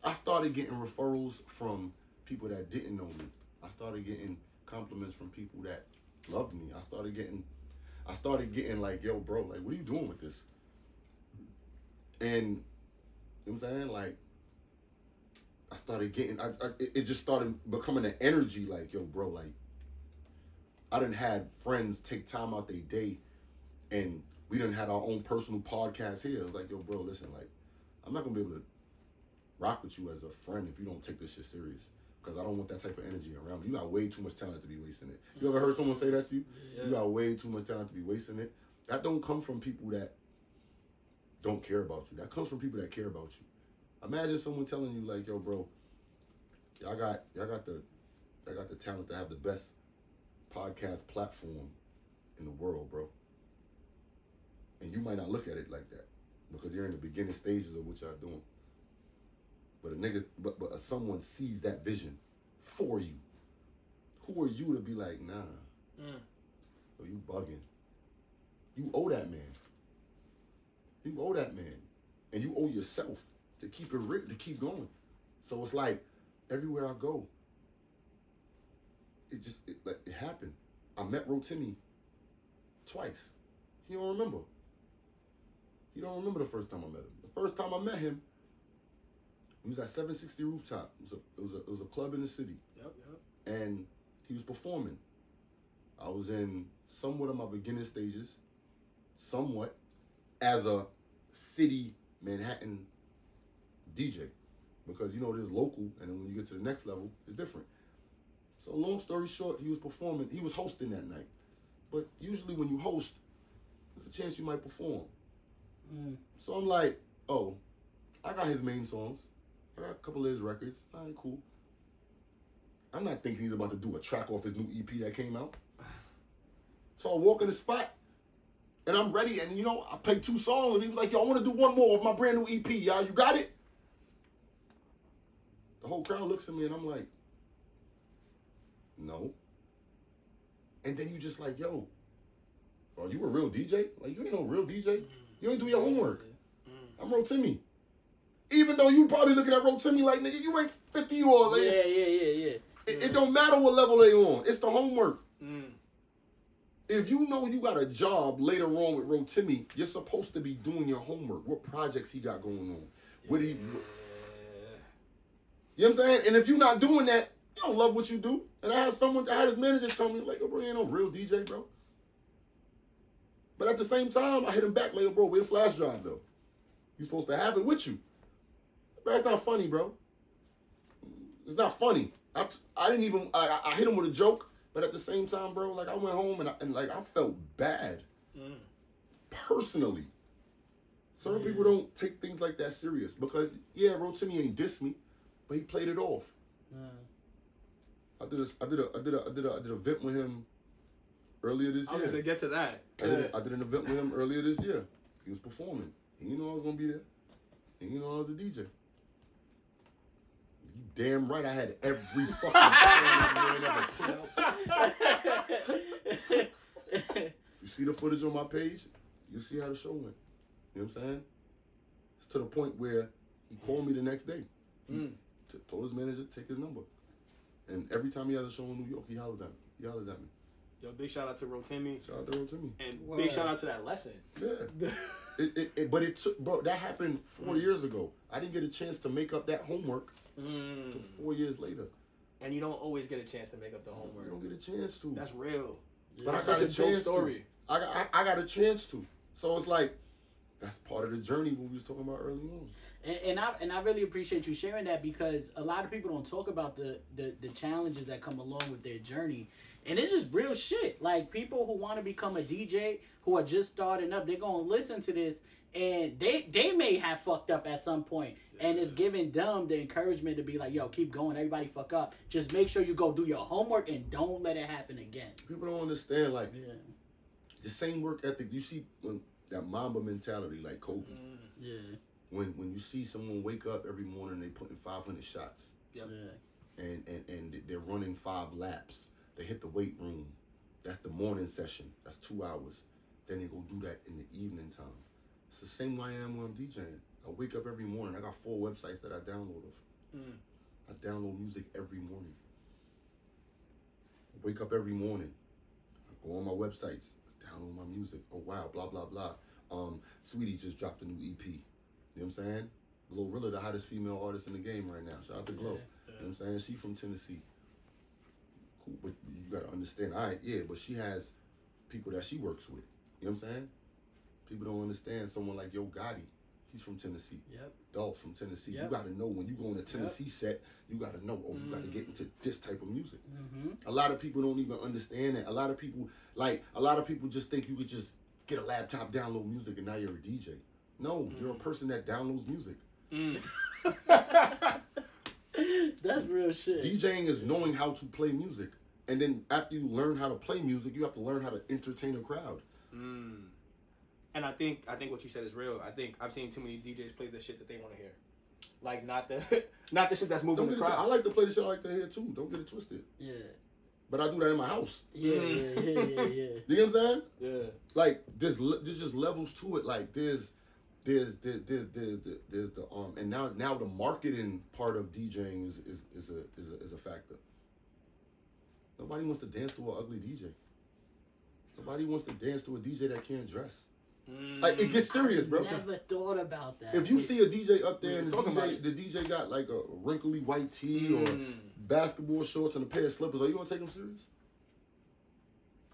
I started getting referrals from people that didn't know me. I started getting compliments from people that loved me. I started getting, I started getting like, yo, bro, like, what are you doing with this? And, you know what I'm saying? Like, I started getting, I, I, it just started becoming an energy like, yo, bro, like, I didn't had friends take time out their day and we didn't had our own personal podcast here. It was like, yo, bro, listen, like, I'm not gonna be able to rock with you as a friend if you don't take this shit serious. Cause I don't want that type of energy around me. You got way too much talent to be wasting it. You ever heard someone say that to you? You got way too much talent to be wasting it. That don't come from people that don't care about you. That comes from people that care about you. Imagine someone telling you like, "Yo, bro, y'all got y'all got the y'all got the talent to have the best podcast platform in the world, bro." And you might not look at it like that because you're in the beginning stages of what y'all doing. But a nigga, but but someone sees that vision for you. Who are you to be like, nah? Mm. Oh, you bugging. You owe that man. You owe that man, and you owe yourself to keep it real, to keep going. So it's like everywhere I go, it just it, like it happened. I met Rotimi twice. He don't remember. He don't remember the first time I met him. The first time I met him, he was at 760 Rooftop. It was a, it was a, it was a club in the city Yep, yep. and he was performing. I was in somewhat of my beginning stages, somewhat, as a city Manhattan DJ, because you know it is local, and then when you get to the next level, it's different. So long story short, he was performing. He was hosting that night, but usually when you host, there's a chance you might perform. Mm. So I'm like, oh, I got his main songs. I got a couple of his records. All right, cool. I'm not thinking he's about to do a track off his new EP that came out. So I walk in the spot, and I'm ready. And you know, I play two songs, and he was like, "Yo, I want to do one more of my brand new EP, y'all. You got it?" The whole crowd looks at me, and I'm like, "No." And then you just like, "Yo, are you a real DJ? Like you ain't no real DJ. You ain't do your homework." Mm. I'm Rotimi. Even though you probably looking at Rotimi like, nigga, you ain't 50 you all. Yeah, yeah, yeah, yeah. it don't matter what level they on. It's the homework. Mm. If you know you got a job later on with Rotimi, you're supposed to be doing your homework. What projects he got going on? What do you, you know what I'm saying? And if you're not doing that, you don't love what you do. And I had someone, I had his manager tell me, like, yo, bro, you ain't no real DJ, bro. But at the same time, I hit him back, like, bro, where the flash drive, though? you supposed to have it with you. That's not funny, bro. It's not funny. I, t- I didn't even, I, I hit him with a joke, but at the same time, bro, like, I went home and, I, and like, I felt bad, Mm. personally. Certain people don't take things like that serious because, yeah, Rotimi ain't diss me, but he played it off. Mm. I did a, I did a, I did a, I did a, I did an event with him earlier this I was year. gonna get to that. I did, I did an event with him earlier this year. He was performing. He didn't know I was gonna be there. He didn't know I was a DJ. You damn right I had every fucking song that man ever put out. You see the footage on my page, you see how the show went. You know what I'm saying? It's to the point where he called me the next day. He Mm. t- told his manager to take his number. And every time he has a show in New York, he hollers at me. He hollers at me. Yo, big shout out to Rotimi Shout out to him to me. and Word. big shout out to that lesson. Yeah. It, it, it, but it took, bro, that happened four Mm. years ago. I didn't get a chance to make up that homework Mm. until four years later. And you don't always get a chance to make up the homework. You don't get a chance to. That's real. but I got such a a dope chance story. to. I got, I, I got a chance to. So it's like, that's part of the journey we was talking about early on. And, and I and I really appreciate you sharing that because a lot of people don't talk about the, the the challenges that come along with their journey, and it's just real shit. Like people who want to become a DJ who are just starting up, they're gonna listen to this, and they they may have fucked up at some point, and it's giving them the encouragement to be like, yo, keep going, everybody fuck up. Just make sure you go do your homework and don't let it happen again. People don't understand, like, Yeah, the same work ethic. You see when that Mamba mentality, like Kobe. Mm. yeah, When when you see someone wake up every morning, they putting 500 shots. Yep. yeah. and, and, and they're running five laps. They hit the weight room. That's the morning session. That's two hours. Then they go do that in the evening time. It's the same way I am when I'm DJing. I wake up every morning. I got four websites that I download of. Mm. I download music every morning. I wake up every morning. I go on my websites. I download my music. Oh wow, blah blah blah. Um, Saweetie just dropped a new EP. You know what I'm saying? Glorilla, the hottest female artist in the game right now. Shout out to Glow. You know what I'm saying? She from Tennessee. Cool, but you gotta understand. All right, yeah, but she has people that she works with. You know what I'm saying? People don't understand someone like Yo Gotti. He's from Tennessee. Yep. Dolph from Tennessee. Yep. You gotta know when you go on a Tennessee set, you gotta know, oh, you gotta Mm. get into this type of music. Mm-hmm. A lot of people don't even understand that. A lot of people, like, a lot of people just think you could just get a laptop, download music, and now you're a DJ. No, you're a Mm. person that downloads music. Mm. That's real shit. DJing is knowing how to play music. And then after you learn how to play music, you have to learn how to entertain a crowd. Mm. And I think I think what you said is real. I think I've seen too many DJs play the shit that they want to hear, like not the not the shit that's moving the get it twi- I like to play the shit I like to hear too. Don't get it twisted. Yeah. But I do that in my house. Yeah, yeah, yeah, yeah, yeah. You know what I'm saying? Yeah. Like there's le- there's just levels to it. Like there's there's there's there's there's the, there's the um and now now the marketing part of DJing is is, is a is a is a factor. Nobody wants to dance to an ugly DJ. Nobody wants to dance to a DJ that can't dress. Mm. Like it gets serious, bro. Never thought about that. If you see a DJ up there and the talking about DJ, it. the DJ got like a wrinkly white tee or Mm. basketball shorts and a pair of slippers, are you gonna take him serious?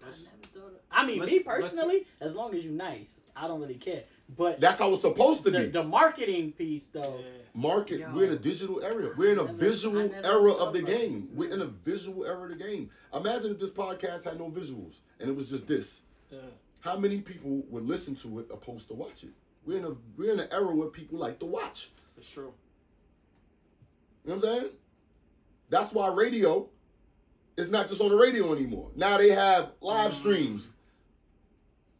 I never thought. Of, I mean, Let's- me let's- personally, as long as you're nice, I don't really care. But That's how it's supposed to the, be. the marketing piece, though, Yeah. Market. Yo. We're in a digital era. We're in a never- visual era of the about game. it. We're in a visual era of the game. Imagine if this podcast had no visuals and it was just this. Yeah. How many people would listen to it opposed to watch it? We're in a we're in an era where people like to watch. It's true. You know what I'm saying? That's why radio is not just on the radio anymore. Now they have live Mm. streams.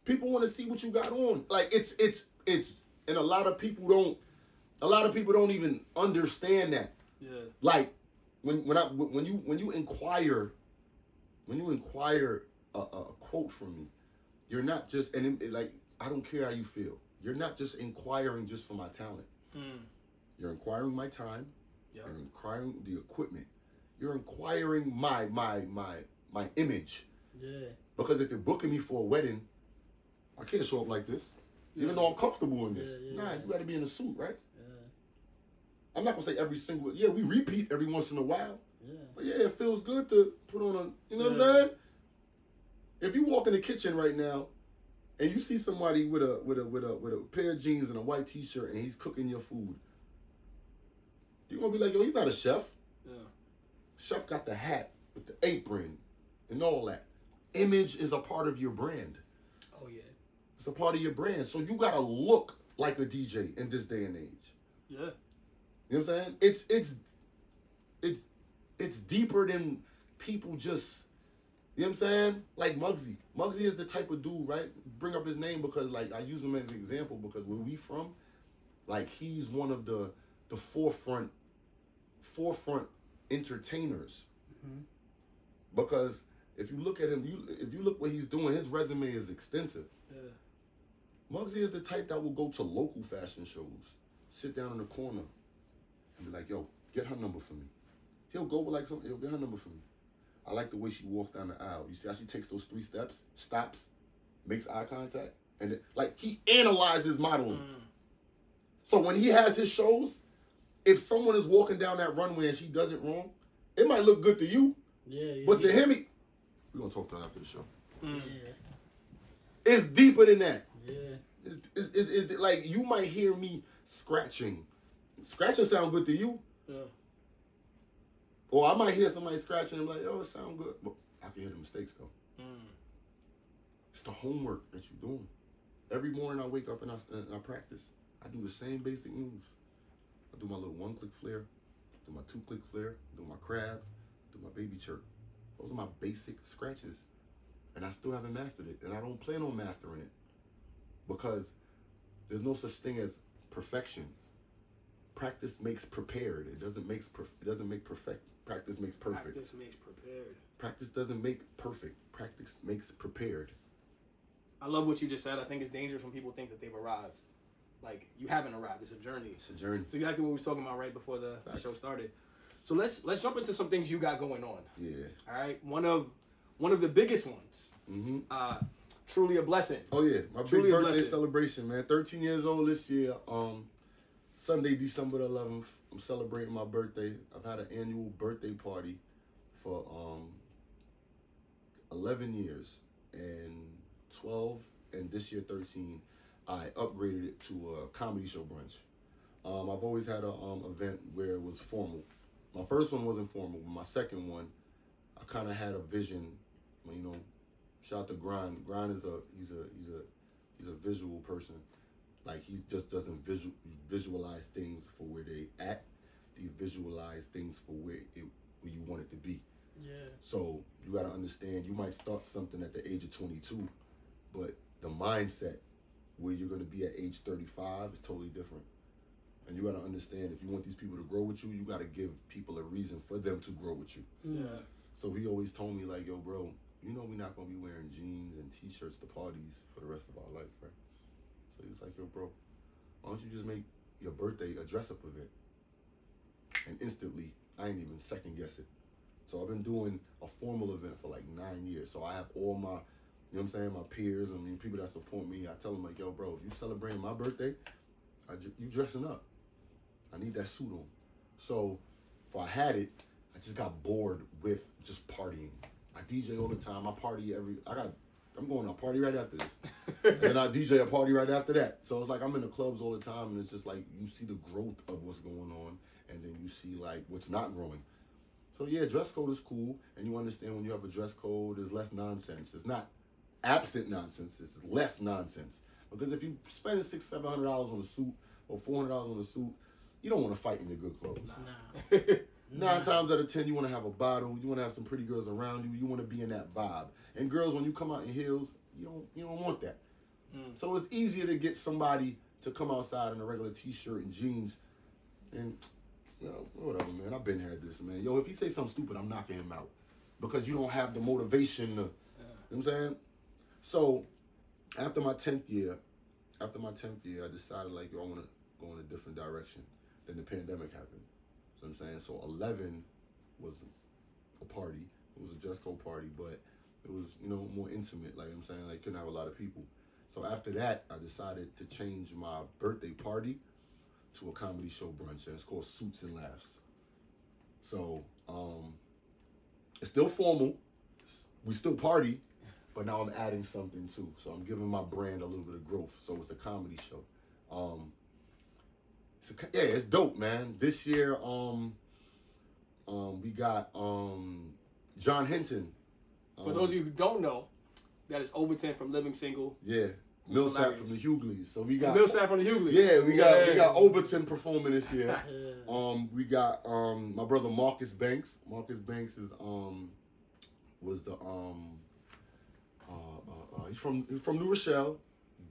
People want to see what you got on. Like it's it's it's and a lot of people don't a lot of people don't even understand that. Yeah. Like when when I when you when you inquire when you inquire a, a a quote from me, you're not just and it, like I don't care how you feel. You're not just inquiring just for my talent. Mm. You're inquiring my time. Yep. You're inquiring the equipment. You're inquiring my my my my image. yeah, Because if you're booking me for a wedding, I can't show up like this. Even though I'm comfortable in this. Yeah, yeah, nah, yeah. you gotta be in a suit, right? yeah, I'm not gonna say every single yeah, we repeat every once in a while. yeah. But yeah, it feels good to put on a you know what I'm saying? If you walk in the kitchen right now and you see somebody with a with a with a with a pair of jeans and a white t shirt and he's cooking your food, you're gonna be like, yo, he's not a chef. Yeah. Chef got the hat with the apron and all that. Image is a part of your brand. Oh yeah. It's a part of your brand. So you gotta look like a DJ in this day and age. Yeah. You know what I'm saying? It's it's it's it's deeper than people just you know what I'm saying? Like Muggsy. Muggsy is the type of dude, right? Bring up his name because like I use him as an example because where we from, like he's one of the the forefront forefront entertainers. Mhm. Because if you look at him, you if you look what he's doing, his resume is extensive. Yeah. Muggsy is the type that will go to local fashion shows, sit down in the corner, and be like, "Yo, get her number for me." He'll go with like something. He'll get her number for me. I like the way she walks down the aisle. You see how she takes those three steps, stops, makes eye contact, and then, like he analyzes modeling. Mm. So when he has his shows, if someone is walking down that runway and she does it wrong, it might look good to you, Yeah, yeah. but to yeah. him, he, we're gonna talk to her after the show. Mm. Yeah, It's deeper than that. yeah. It's, it's, it's, it's like you might hear me scratching. Scratching sound good to you, Yeah. Or I might hear somebody scratching and be like, "Oh, it sound good," but I can hear the mistakes though. Mm. It's the homework that you're doing. Every morning I wake up and I, and I practice. I do the same basic moves. I do my little one click flare, do my two click flare, do my crab, do my baby chirp. Those are my basic scratches. And I still haven't mastered it. And I don't plan on mastering it. Because there's no such thing as perfection. Practice makes prepared. It doesn't makes it doesn't make perfect. Practice makes perfect. Practice makes prepared. Practice doesn't make perfect. Practice makes prepared. I love what you just said. I think it's dangerous when people think that they've arrived. Like you haven't arrived. It's a journey. It's a journey. It's exactly what we were talking about right before the, show started. So let's let's jump into some things you got going on. Yeah. All right. One of one of the biggest ones. Mm-hmm. Uh, truly a blessing. Oh yeah, my Truly big birthday celebration, man. 13 years old this year. Um, Sunday, December the 11th. I'm celebrating my birthday. I've had an annual birthday party for um 11 years and 12 and this year 13. I upgraded it to a comedy show brunch. Um, I've always had a um event where it was formal. My first one wasn't formal. but My second one, I kind of had a vision. You know, shout out to Grind. Grind is a he's a he's a he's a visual person. Like he just doesn't visual visualize things for where they at. You visualize things for where it where you want it to be. Yeah. So you got to understand, you might start something at the age of 22, but the mindset where you're going to be at age 35 is totally different. And you got to understand, if you want these people to grow with you, you got to give people a reason for them to grow with you. Yeah. So he always told me, like, yo, bro, you know we're not going to be wearing jeans and t-shirts to parties for the rest of our life, right? So he was like, yo, bro, why don't you just make your birthday a dress-up event? And instantly, I ain't even second guess it. So I've been doing a formal event for like nine years. So I have all my, you know what I'm saying, my peers, I mean, people that support me. I tell them like, yo, bro, if you celebrating my birthday, I ju- you dressing up. I need that suit on. So if I had it, I just got bored with just partying. I DJ all the time. I party every. I got. I'm going to a party right after this. and I DJ a party right after that. So it's like I'm in the clubs all the time, and it's just like you see the growth of what's going on, and then you see like what's not growing. So yeah, dress code is cool, and you understand when you have a dress code, there's less nonsense. It's not absent nonsense. It's less nonsense. Because if you spend six, seven hundred dollars on a suit or four hundred dollars on a suit, you don't want to fight in your good clothes. Nah. Nine times out of ten, you want to have a bottle. You want to have some pretty girls around you. You want to be in that vibe. And girls, when you come out in heels, you don't you don't want that. Mm. So it's easier to get somebody to come outside in a regular t-shirt and jeans, and you know whatever, man. I've been had this, man. Yo, if he say something stupid, I'm knocking him out because you don't have the motivation. To, you know what I'm saying? So after my tenth year, after my tenth year, I decided like yo, I want to go in a different direction. Then the pandemic happened. So I'm saying so 11 was a party. It was a Just Go party, but it was you know more intimate. Like I'm saying, like couldn't have a lot of people. So after that, I decided to change my birthday party to a comedy show brunch, and it's called Suits and Laughs. So um, it's still formal. We still party, but now I'm adding something too. So I'm giving my brand a little bit of growth. So it's a comedy show. Um, it's a, yeah, it's dope, man. This year, um, um, we got um, John Hinton. For Um, those of you who don't know, that is Overton from Living Single. yeah, Millsap from the Hughleys. So we got Millsap from the Hughleys. yeah, we got we got Overton performing this year. Um, we got um my brother Marcus Banks. Marcus Banks is um was the um uh, uh, uh he's from he's from New Rochelle,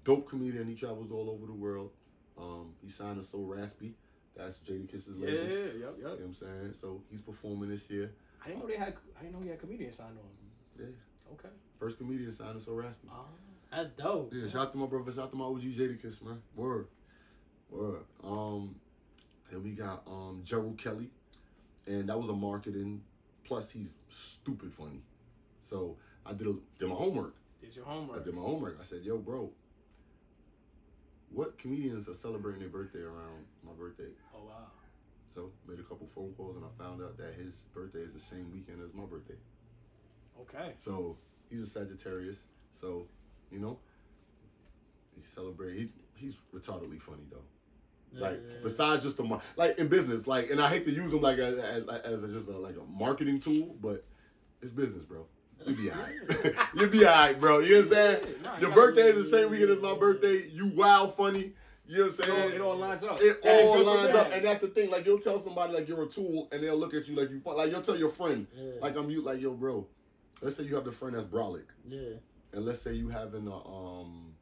dope comedian. He travels all over the world. Um, he signed to So Raspy. That's Jadakiss's lady. Yeah, label. yep, You yep. know what I'm saying? So he's performing this year. I didn't know they had. I didn't know he had comedians signed on. Yeah. Okay. First comedian signed to So Raspy. Oh. That's dope. Yeah, shout out to my brother, shout out to my OG Jadakiss, man. Word. Word. Um then we got um Gerald Kelly. And that was a marketing. Plus he's stupid funny. So I did a, did my homework. Did your homework. I did my homework. I said, yo, bro, what comedians are celebrating their birthday around my birthday? Oh wow. So made a couple phone calls and I found out that his birthday is the same weekend as my birthday. Okay. So he's a Sagittarius. So, you know, he celebrate. He, he's retardedly funny though. Yeah, Like yeah. besides just the mar- like in business, like, and I hate to use him like as as, as a, just a, like a marketing tool, but it's business, bro. You be alright. you be alright, bro. You know what I'm saying? Yeah, nah, Your birthday is the same weekend as my birthday. You wild funny. You know what I'm It all, saying? it all lines up. It all lines up, and that's the thing. Like you'll tell somebody like you're a tool, and they'll look at you like you fun. Like you'll tell your friend, Yeah. like I'm you, like yo, bro. Let's say you have the friend that's brolic yeah. and let's say you having a um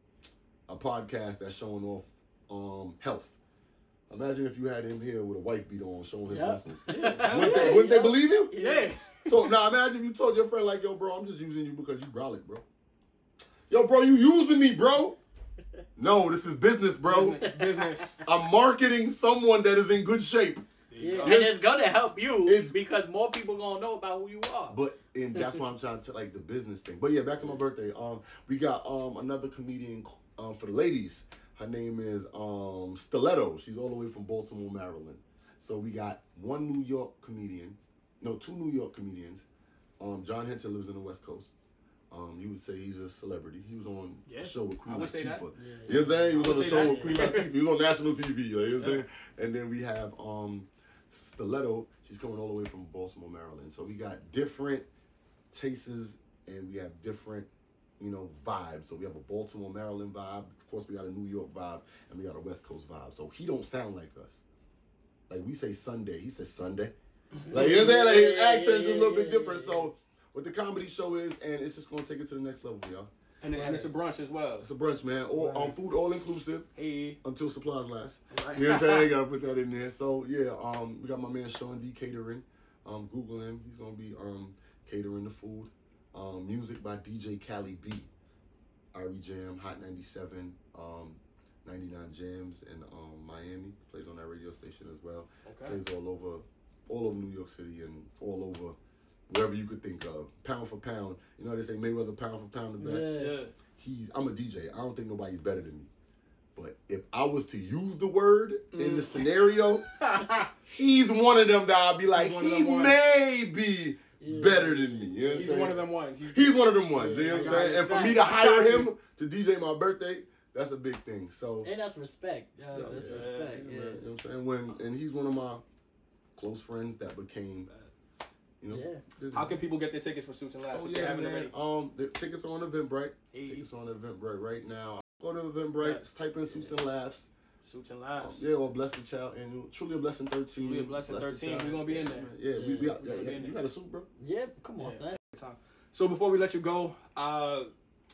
a podcast that's showing off um health. Imagine if you had him here with a wife beater on showing his Yeah. muscles. Yeah. Wouldn't, they, wouldn't they believe you? Yeah. So now imagine if you told your friend like, yo, bro, I'm just using you because you brolic, bro. Yo, bro, you using me, bro. No, this is business, bro. Business. business. I'm marketing someone that is in good shape. Yeah, go. and it's gonna help you because more people gonna know about who you are. But and that's why I'm trying to like the business thing. But yeah, back to my birthday. Um, we got um another comedian um for the ladies. Her name is um Stiletto. She's all the way from Baltimore, Maryland. So we got one New York comedian, no, two New York comedians. Um, John Henton lives in the West Coast. Um, you would say he's a celebrity. He was on Yeah, a show with Queen I would say that. Latifah. Yeah. You know what I'm saying? He was on a show that. with Queen Latifah. He was on national TV. You know what I'm saying? And then we have um Stiletto. She's coming all the way from Baltimore, Maryland. So we got different tastes and we have different you know, vibes. So we have a Baltimore, Maryland vibe. Of course, we got a New York vibe, and we got a West Coast vibe. So he don't sound like us. Like we say Sunday, he says Sunday. Like you know what I'm saying? Like his accent's yeah, a little bit different. So what the comedy show is, and it's just gonna take it to the next level, y'all. And, and it's a brunch as well. It's a brunch, man. All Right. um, food all inclusive Hey. until supplies last. Right. You know what I'm saying? Gotta put that in there. So yeah, um, we got my man Sean D catering. Um, Google him. He's gonna be um catering the food. Um, music by DJ Cali B. Ari Jam, Hot 97, um, 99 Jamz in um Miami. Plays on that radio station as well. Okay. Plays all over, all over New York City and all over wherever you could think of. Pound for pound. You know they say Mayweather pound for pound the best Yeah. Yeah. he's I'm a DJ. I don't think nobody's better than me. But if I was to use the word in the Mm. scenario, he's one of them that I'd be like, He's one of he them ones. may be Yeah. better than me. You know what I'm He's saying? one of them ones. He's, He's one of them ones. You know what I'm saying? And for me to hire him to DJ my birthday, that's a big thing. So And that's respect. Uh, Yeah, that's yeah, respect. you know what I'm saying? When and he's one of my close friends that became, you know. Yeah. how can people get their tickets for Suits and Laughs Oh yeah, man. Um, the tickets are on Eventbrite. Hey. Tickets on Eventbrite right now. Go to Eventbrite, Yes. type in Suits and Laughs. Suits and Um, Laughs. yeah, or Bless the Child and Truly a Blessing 13. Truly a Blessing Bless the 13. We're gonna be in there. Yeah, we, we, Yeah, yeah, we gonna yeah, be in you got a suit, bro? Yeah. Come on, Yeah. son. time. So before we let you go, uh,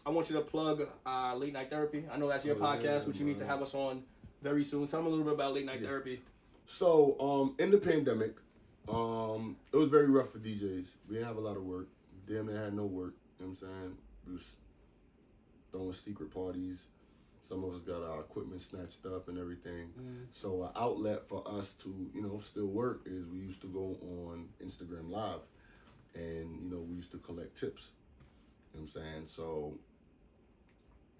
I want you to plug uh, Late Night Therapy. I know that's your Oh, podcast, yeah, which you need to have us on very soon. Tell me a little bit about Late Night Yeah. Therapy. So, um, in the pandemic, um, it was very rough for DJs. We didn't have a lot of work. Damn near had no work. You know what I'm saying? We was throwing secret parties. Some of us got our equipment snatched up and everything. Mm. So an outlet for us to, you know, still work is we used to go on Instagram Live, and you know we used to collect tips. You know what I'm saying? So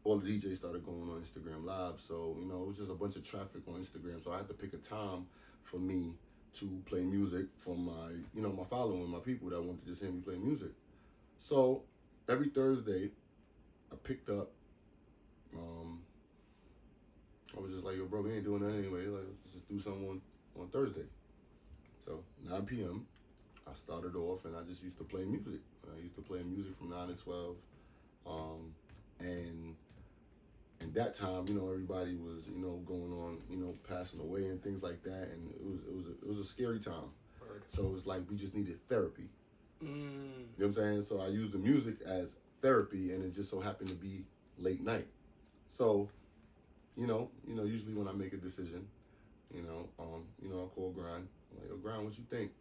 all the DJs started going on Instagram Live. So you know it was just a bunch of traffic on Instagram. So I had to pick a time for me to play music for my, you know, my following, my people that want to just hear me play music. So every Thursday, I picked up. Um, I was just like, yo, bro, we ain't doing that anyway. Like, let's just do something on, on Thursday. So 9 p.m. I started off and I just used to play music. I used to play music from 9 to 12. Um, and and that time, you know, everybody was, you know, going on, you know, passing away and things like that, and it was it was a, it was a scary time. So it was like we just needed therapy. Mm. You know what I'm saying? So I used the music as therapy, and it just so happened to be late night. So, you know, you know, usually when I make a decision, you know, um, you know, I call Grind. I'm like, yo, Grind, what you think?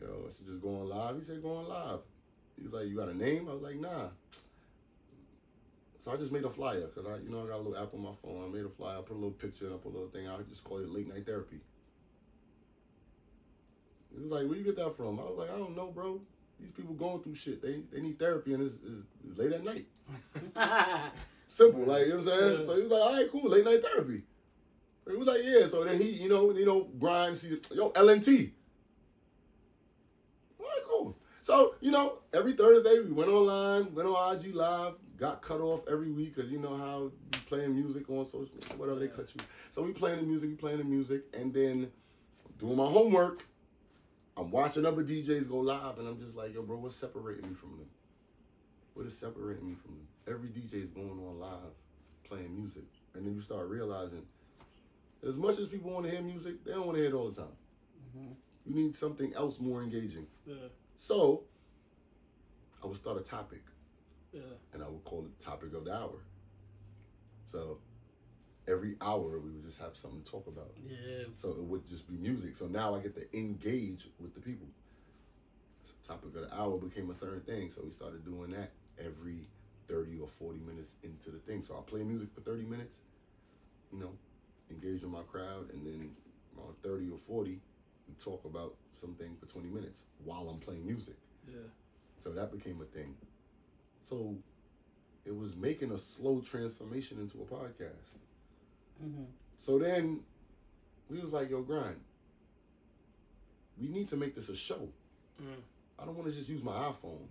Yo, I should just go on live. He said, go on live. He was like, you got a name? I was like, nah. So I just made a flyer because I, you know, I got a little app on my phone. I made a flyer. I put a little picture. I put a little thing out. I just call it late night therapy. He was like, where you get that from? I was like, I don't know, bro. These people going through shit. They they need therapy and it's, it's, it's late at night. Simple, like you know what I'm saying. So he was like, all right, cool, late night therapy. He was like, yeah. So then he, you know, you know, grind. See, yo, LNT. All right, cool. So you know, every Thursday we went online, went on IG live, got cut off every week because you know how you playing music on social, whatever they cut you. So we playing the music, we playing the music, and then doing my homework. I'm watching other DJs go live, and I'm just like, yo, bro, what's separating me from them? What is separating me from them? Every DJ is going on live, playing music, and then you start realizing, as much as people want to hear music, they don't want to hear it all the time. Mhm. You need something else more engaging. Yeah. So, I would start a topic, Yeah. and I would call it topic of the hour. So, every hour we would just have something to talk about. Yeah. So it would just be music. So now I get to engage with the people. So topic of the hour became a certain thing. So we started doing that every 30 or 40 minutes into the thing. So I play music for 30 minutes, you know, engage with my crowd, and then around 30 or 40, we talk about something for 20 minutes while I'm playing music. Yeah. So that became a thing. So it was making a slow transformation into a podcast. Mhm. So then we was like, yo, grind. We need to make this a show. Mm. I don't want to just use my iPhone.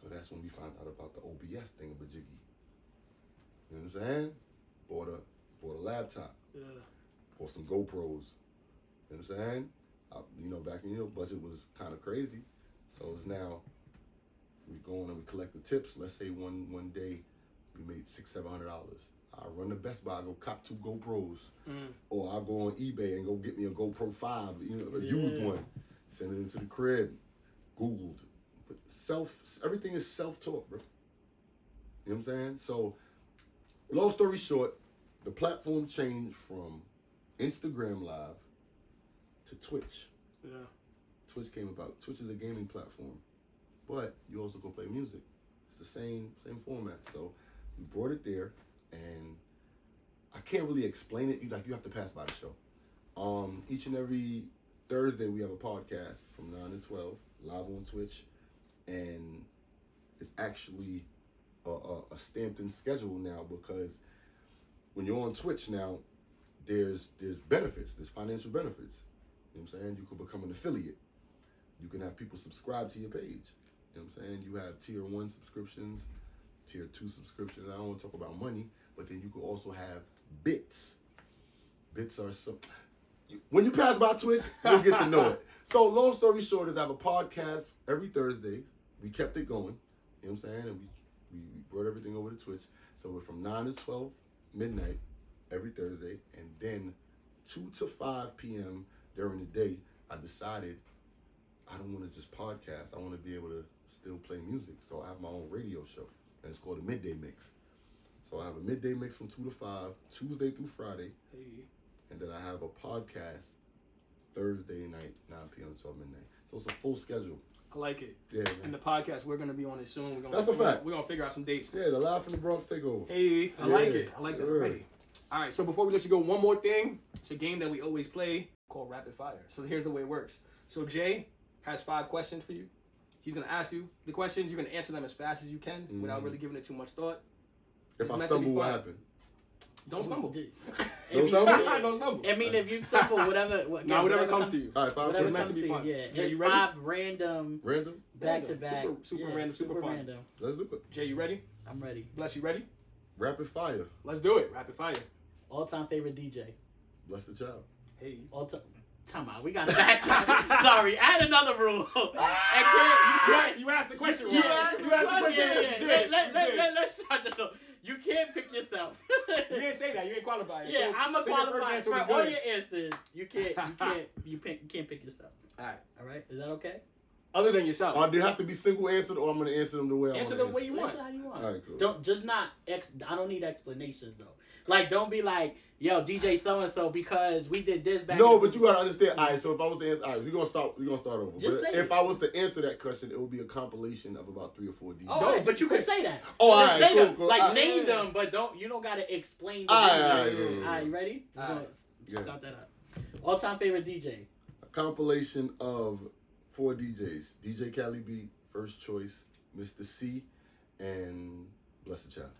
So that's when we found out about the OBS thing of a jiggy. You know what I'm saying? Bought a bought a laptop, Yeah. bought some GoPros. You know what I'm saying? I, you know, back in your budget was kind of crazy. So it's now We go in and we collect the tips. Let's say one one day we made six, seven hundred dollars. I run the Best Buy, I go cop two GoPros, Mm. or I'll go on eBay and go get me a GoPro Five, you know, a used one. Send it into the crib. Googled. But self, everything is self-taught, bro. You know what I'm saying? So, long story short, the platform changed from Instagram Live to Twitch. Yeah. Twitch came about. Twitch is a gaming platform, but you also go play music. It's the same same format. So we brought it there, and I can't really explain it. You like you have to pass by the show. Um, each and every Thursday we have a podcast from nine to twelve live on Twitch, and it's actually a, a, a stamped in schedule now because when you're on Twitch now, there's there's benefits, there's financial benefits. You know what I'm saying? You could become an affiliate. You can have people subscribe to your page. You know what I'm saying? You have tier one subscriptions, tier two subscriptions. I don't want to talk about money, but then you could also have bits. Bits are some. When you pass by Twitch, you'll get to know it. So, long story short, is I have a podcast every Thursday. We kept it going. You know what I'm saying? And we, we, we brought everything over to Twitch. So, we're from 9 to 12 midnight every Thursday. And then 2 to 5 p.m. during the day, I decided I don't want to just podcast. I want to be able to still play music. So I have my own radio show, and it's called the Midday Mix. So I have a midday mix from 2 to 5, Tuesday through Friday, Hey. and then I have a podcast Thursday night, 9 p.m. 12 midnight. So it's a full schedule. I like it. Yeah, And the podcast, we're gonna be on it soon. We're gonna, That's a gonna- fact. We're gonna figure out some dates. Yeah, the live from the Bronx takeover. Hey, I Yeah. like it. I like that Yeah. already. All right, so before we let you go, one more thing. It's a game that we always play called Rapid Fire. So here's the way it works. So Jay has five questions for you. He's gonna ask you the questions. You're gonna answer them as fast as you can without Mhm. really giving it too much thought. If It's I meant to be stumble, what fun. happened? Don't stumble. If Don't stumble? Don't stumble. I mean, if you stumble, whatever, what, Nah, yeah, whatever comes to you. All right, five Whatever It's meant questions. comes to to be you, fun. yeah. Yeah, It's you ready? five random, Random? back to back. Super- super yeah, random, super fun. random. Let's do it. Jay, you ready? I'm ready. Bless, you ready? Rapid fire. Let's do it. Rapid fire. All time favorite DJ. Bless the child. Hey. All time. Time out. We got to back. Sorry, add another rule. I can't. You can't. You asked the question wrong. You asked the question. question. Yeah, yeah. Let, let, let, let, let's try to know. You can't pick yourself. You didn't say that. You ain't qualified. Yeah, So- I'm a so your qualified for all your answers. You can't. You can't. You can't. You can't pick yourself. All right. All right. Is that okay? Other than yourself. Uh, Are they have to be single answered, or I'm gonna answer them the way I want. Answer want the way you want. Answer how you want. All right, cool. Don't just not ex. I don't need explanations though. Like, don't be like, yo, DJ so and so because we did this back. No, in- but you gotta understand. All right, so if I was to answer, all right, we're gonna start. We're gonna start over. Just but say if it. I was to answer that question, it would be a compilation of about three or four DJs. Oh, Don't, but you can say that. Oh, all Just say cool, them. cool. Like All right. name them, but don't you don't gotta explain. The All right, DJ. all right, yeah, cool, yeah. cool, All right, you ready? We're All gonna right. s- Yeah. start that up. All time favorite DJ. A compilation of four DJs: DJ Cali B, First Choice, Mr. C, and Bless the Child.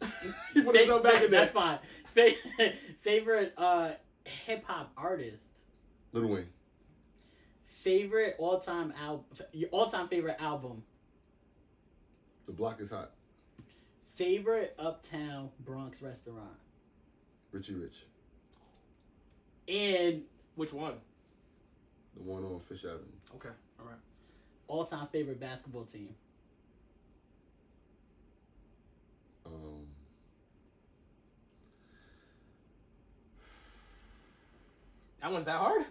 You put yourself back in there. That's fine. Fa- favorite uh, hip hop artist. Little Wayne. Favorite all time album. All time favorite album. The Block is Hot. Favorite uptown Bronx restaurant. Richie Rich. And Which one? The one on Fish Avenue. Okay. All right. all time favorite basketball team. Um, That one's that hard?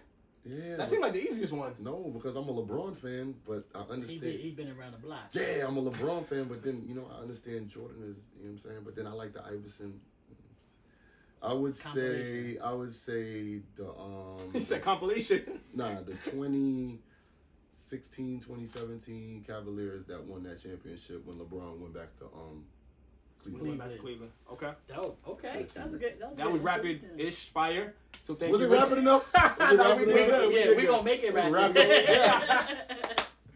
yeah. That seemed like the easiest one. no, because I'm a LeBron fan, but I He understand. been, he been around the block. Yeah, I'm a LeBron fan, but then you know I understand Jordan is, you know what I'm saying. But then I like the Iverson. I would say I would say the um He said compilation. nah the 2016 2017 Cavaliers that won that championship when LeBron went back to um We Cleveland. went Cleveland. Okay. Dope. Okay, that's a good. That was, That good. was rapid good. Yeah. ish fire. So thank Was you. it rapid enough? Was it rapid enough? did good. We yeah, did we good. gonna make it rapid. Rapid, yeah.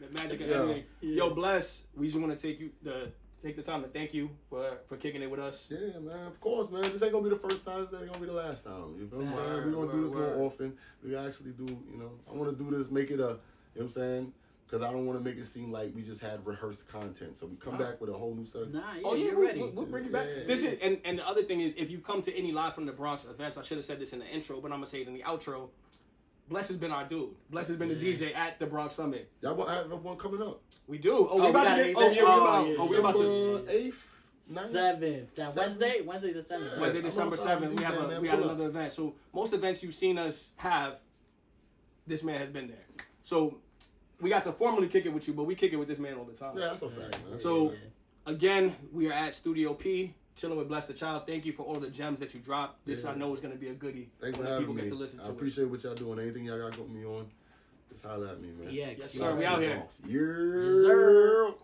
The magic of Yeah. editing. Yeah. Yo, bless. We just want to take you the take the time to thank you for for kicking it with us. Yeah, man. Of course, man. This ain't gonna be the first time. This ain't gonna be the last time. You feel what I'm saying? We're gonna do this word, more often. We actually do. You know, I want to do this. Make it a. You know what I'm saying? Because I don't want to make it seem like we just had rehearsed content. So we come Nah. back with a whole new set of. Nah, yeah, Oh yeah, you're ready. we'll, we'll bring it back. Yeah. This is and and the other thing is if you come to any live from the Bronx events, I should have said this in the intro, but I'm gonna say it in the outro. Bless has been our dude. Bless has been the DJ at the Bronx Summit. Y'all want- have one coming up. We do. Oh, Oh, we we about to get. Oh, yeah, event? we Oh, about. yeah. Oh, we're about to. December eighth. Seventh. That Seventh. Wednesday? Wednesday the seventh. Yeah. Wednesday, December seventh. We have a man. we have Pull up. another event. So most events you've seen us have, this man has been there. So we got to formally kick it with you, but we kick it with this man all the time. Yeah, that's a fact, man. So- Again, we are at Studio P, chilling with Bless the Child. Thank you for all the gems that you dropped. This Yeah. I know is gonna be a goodie Thanks for when people having me. get to listen I to it. appreciate what y'all doing. Anything y'all got got me on, just holler at me, man. Yeah, Yes, sir. We out here. Yeah. Yes, sir.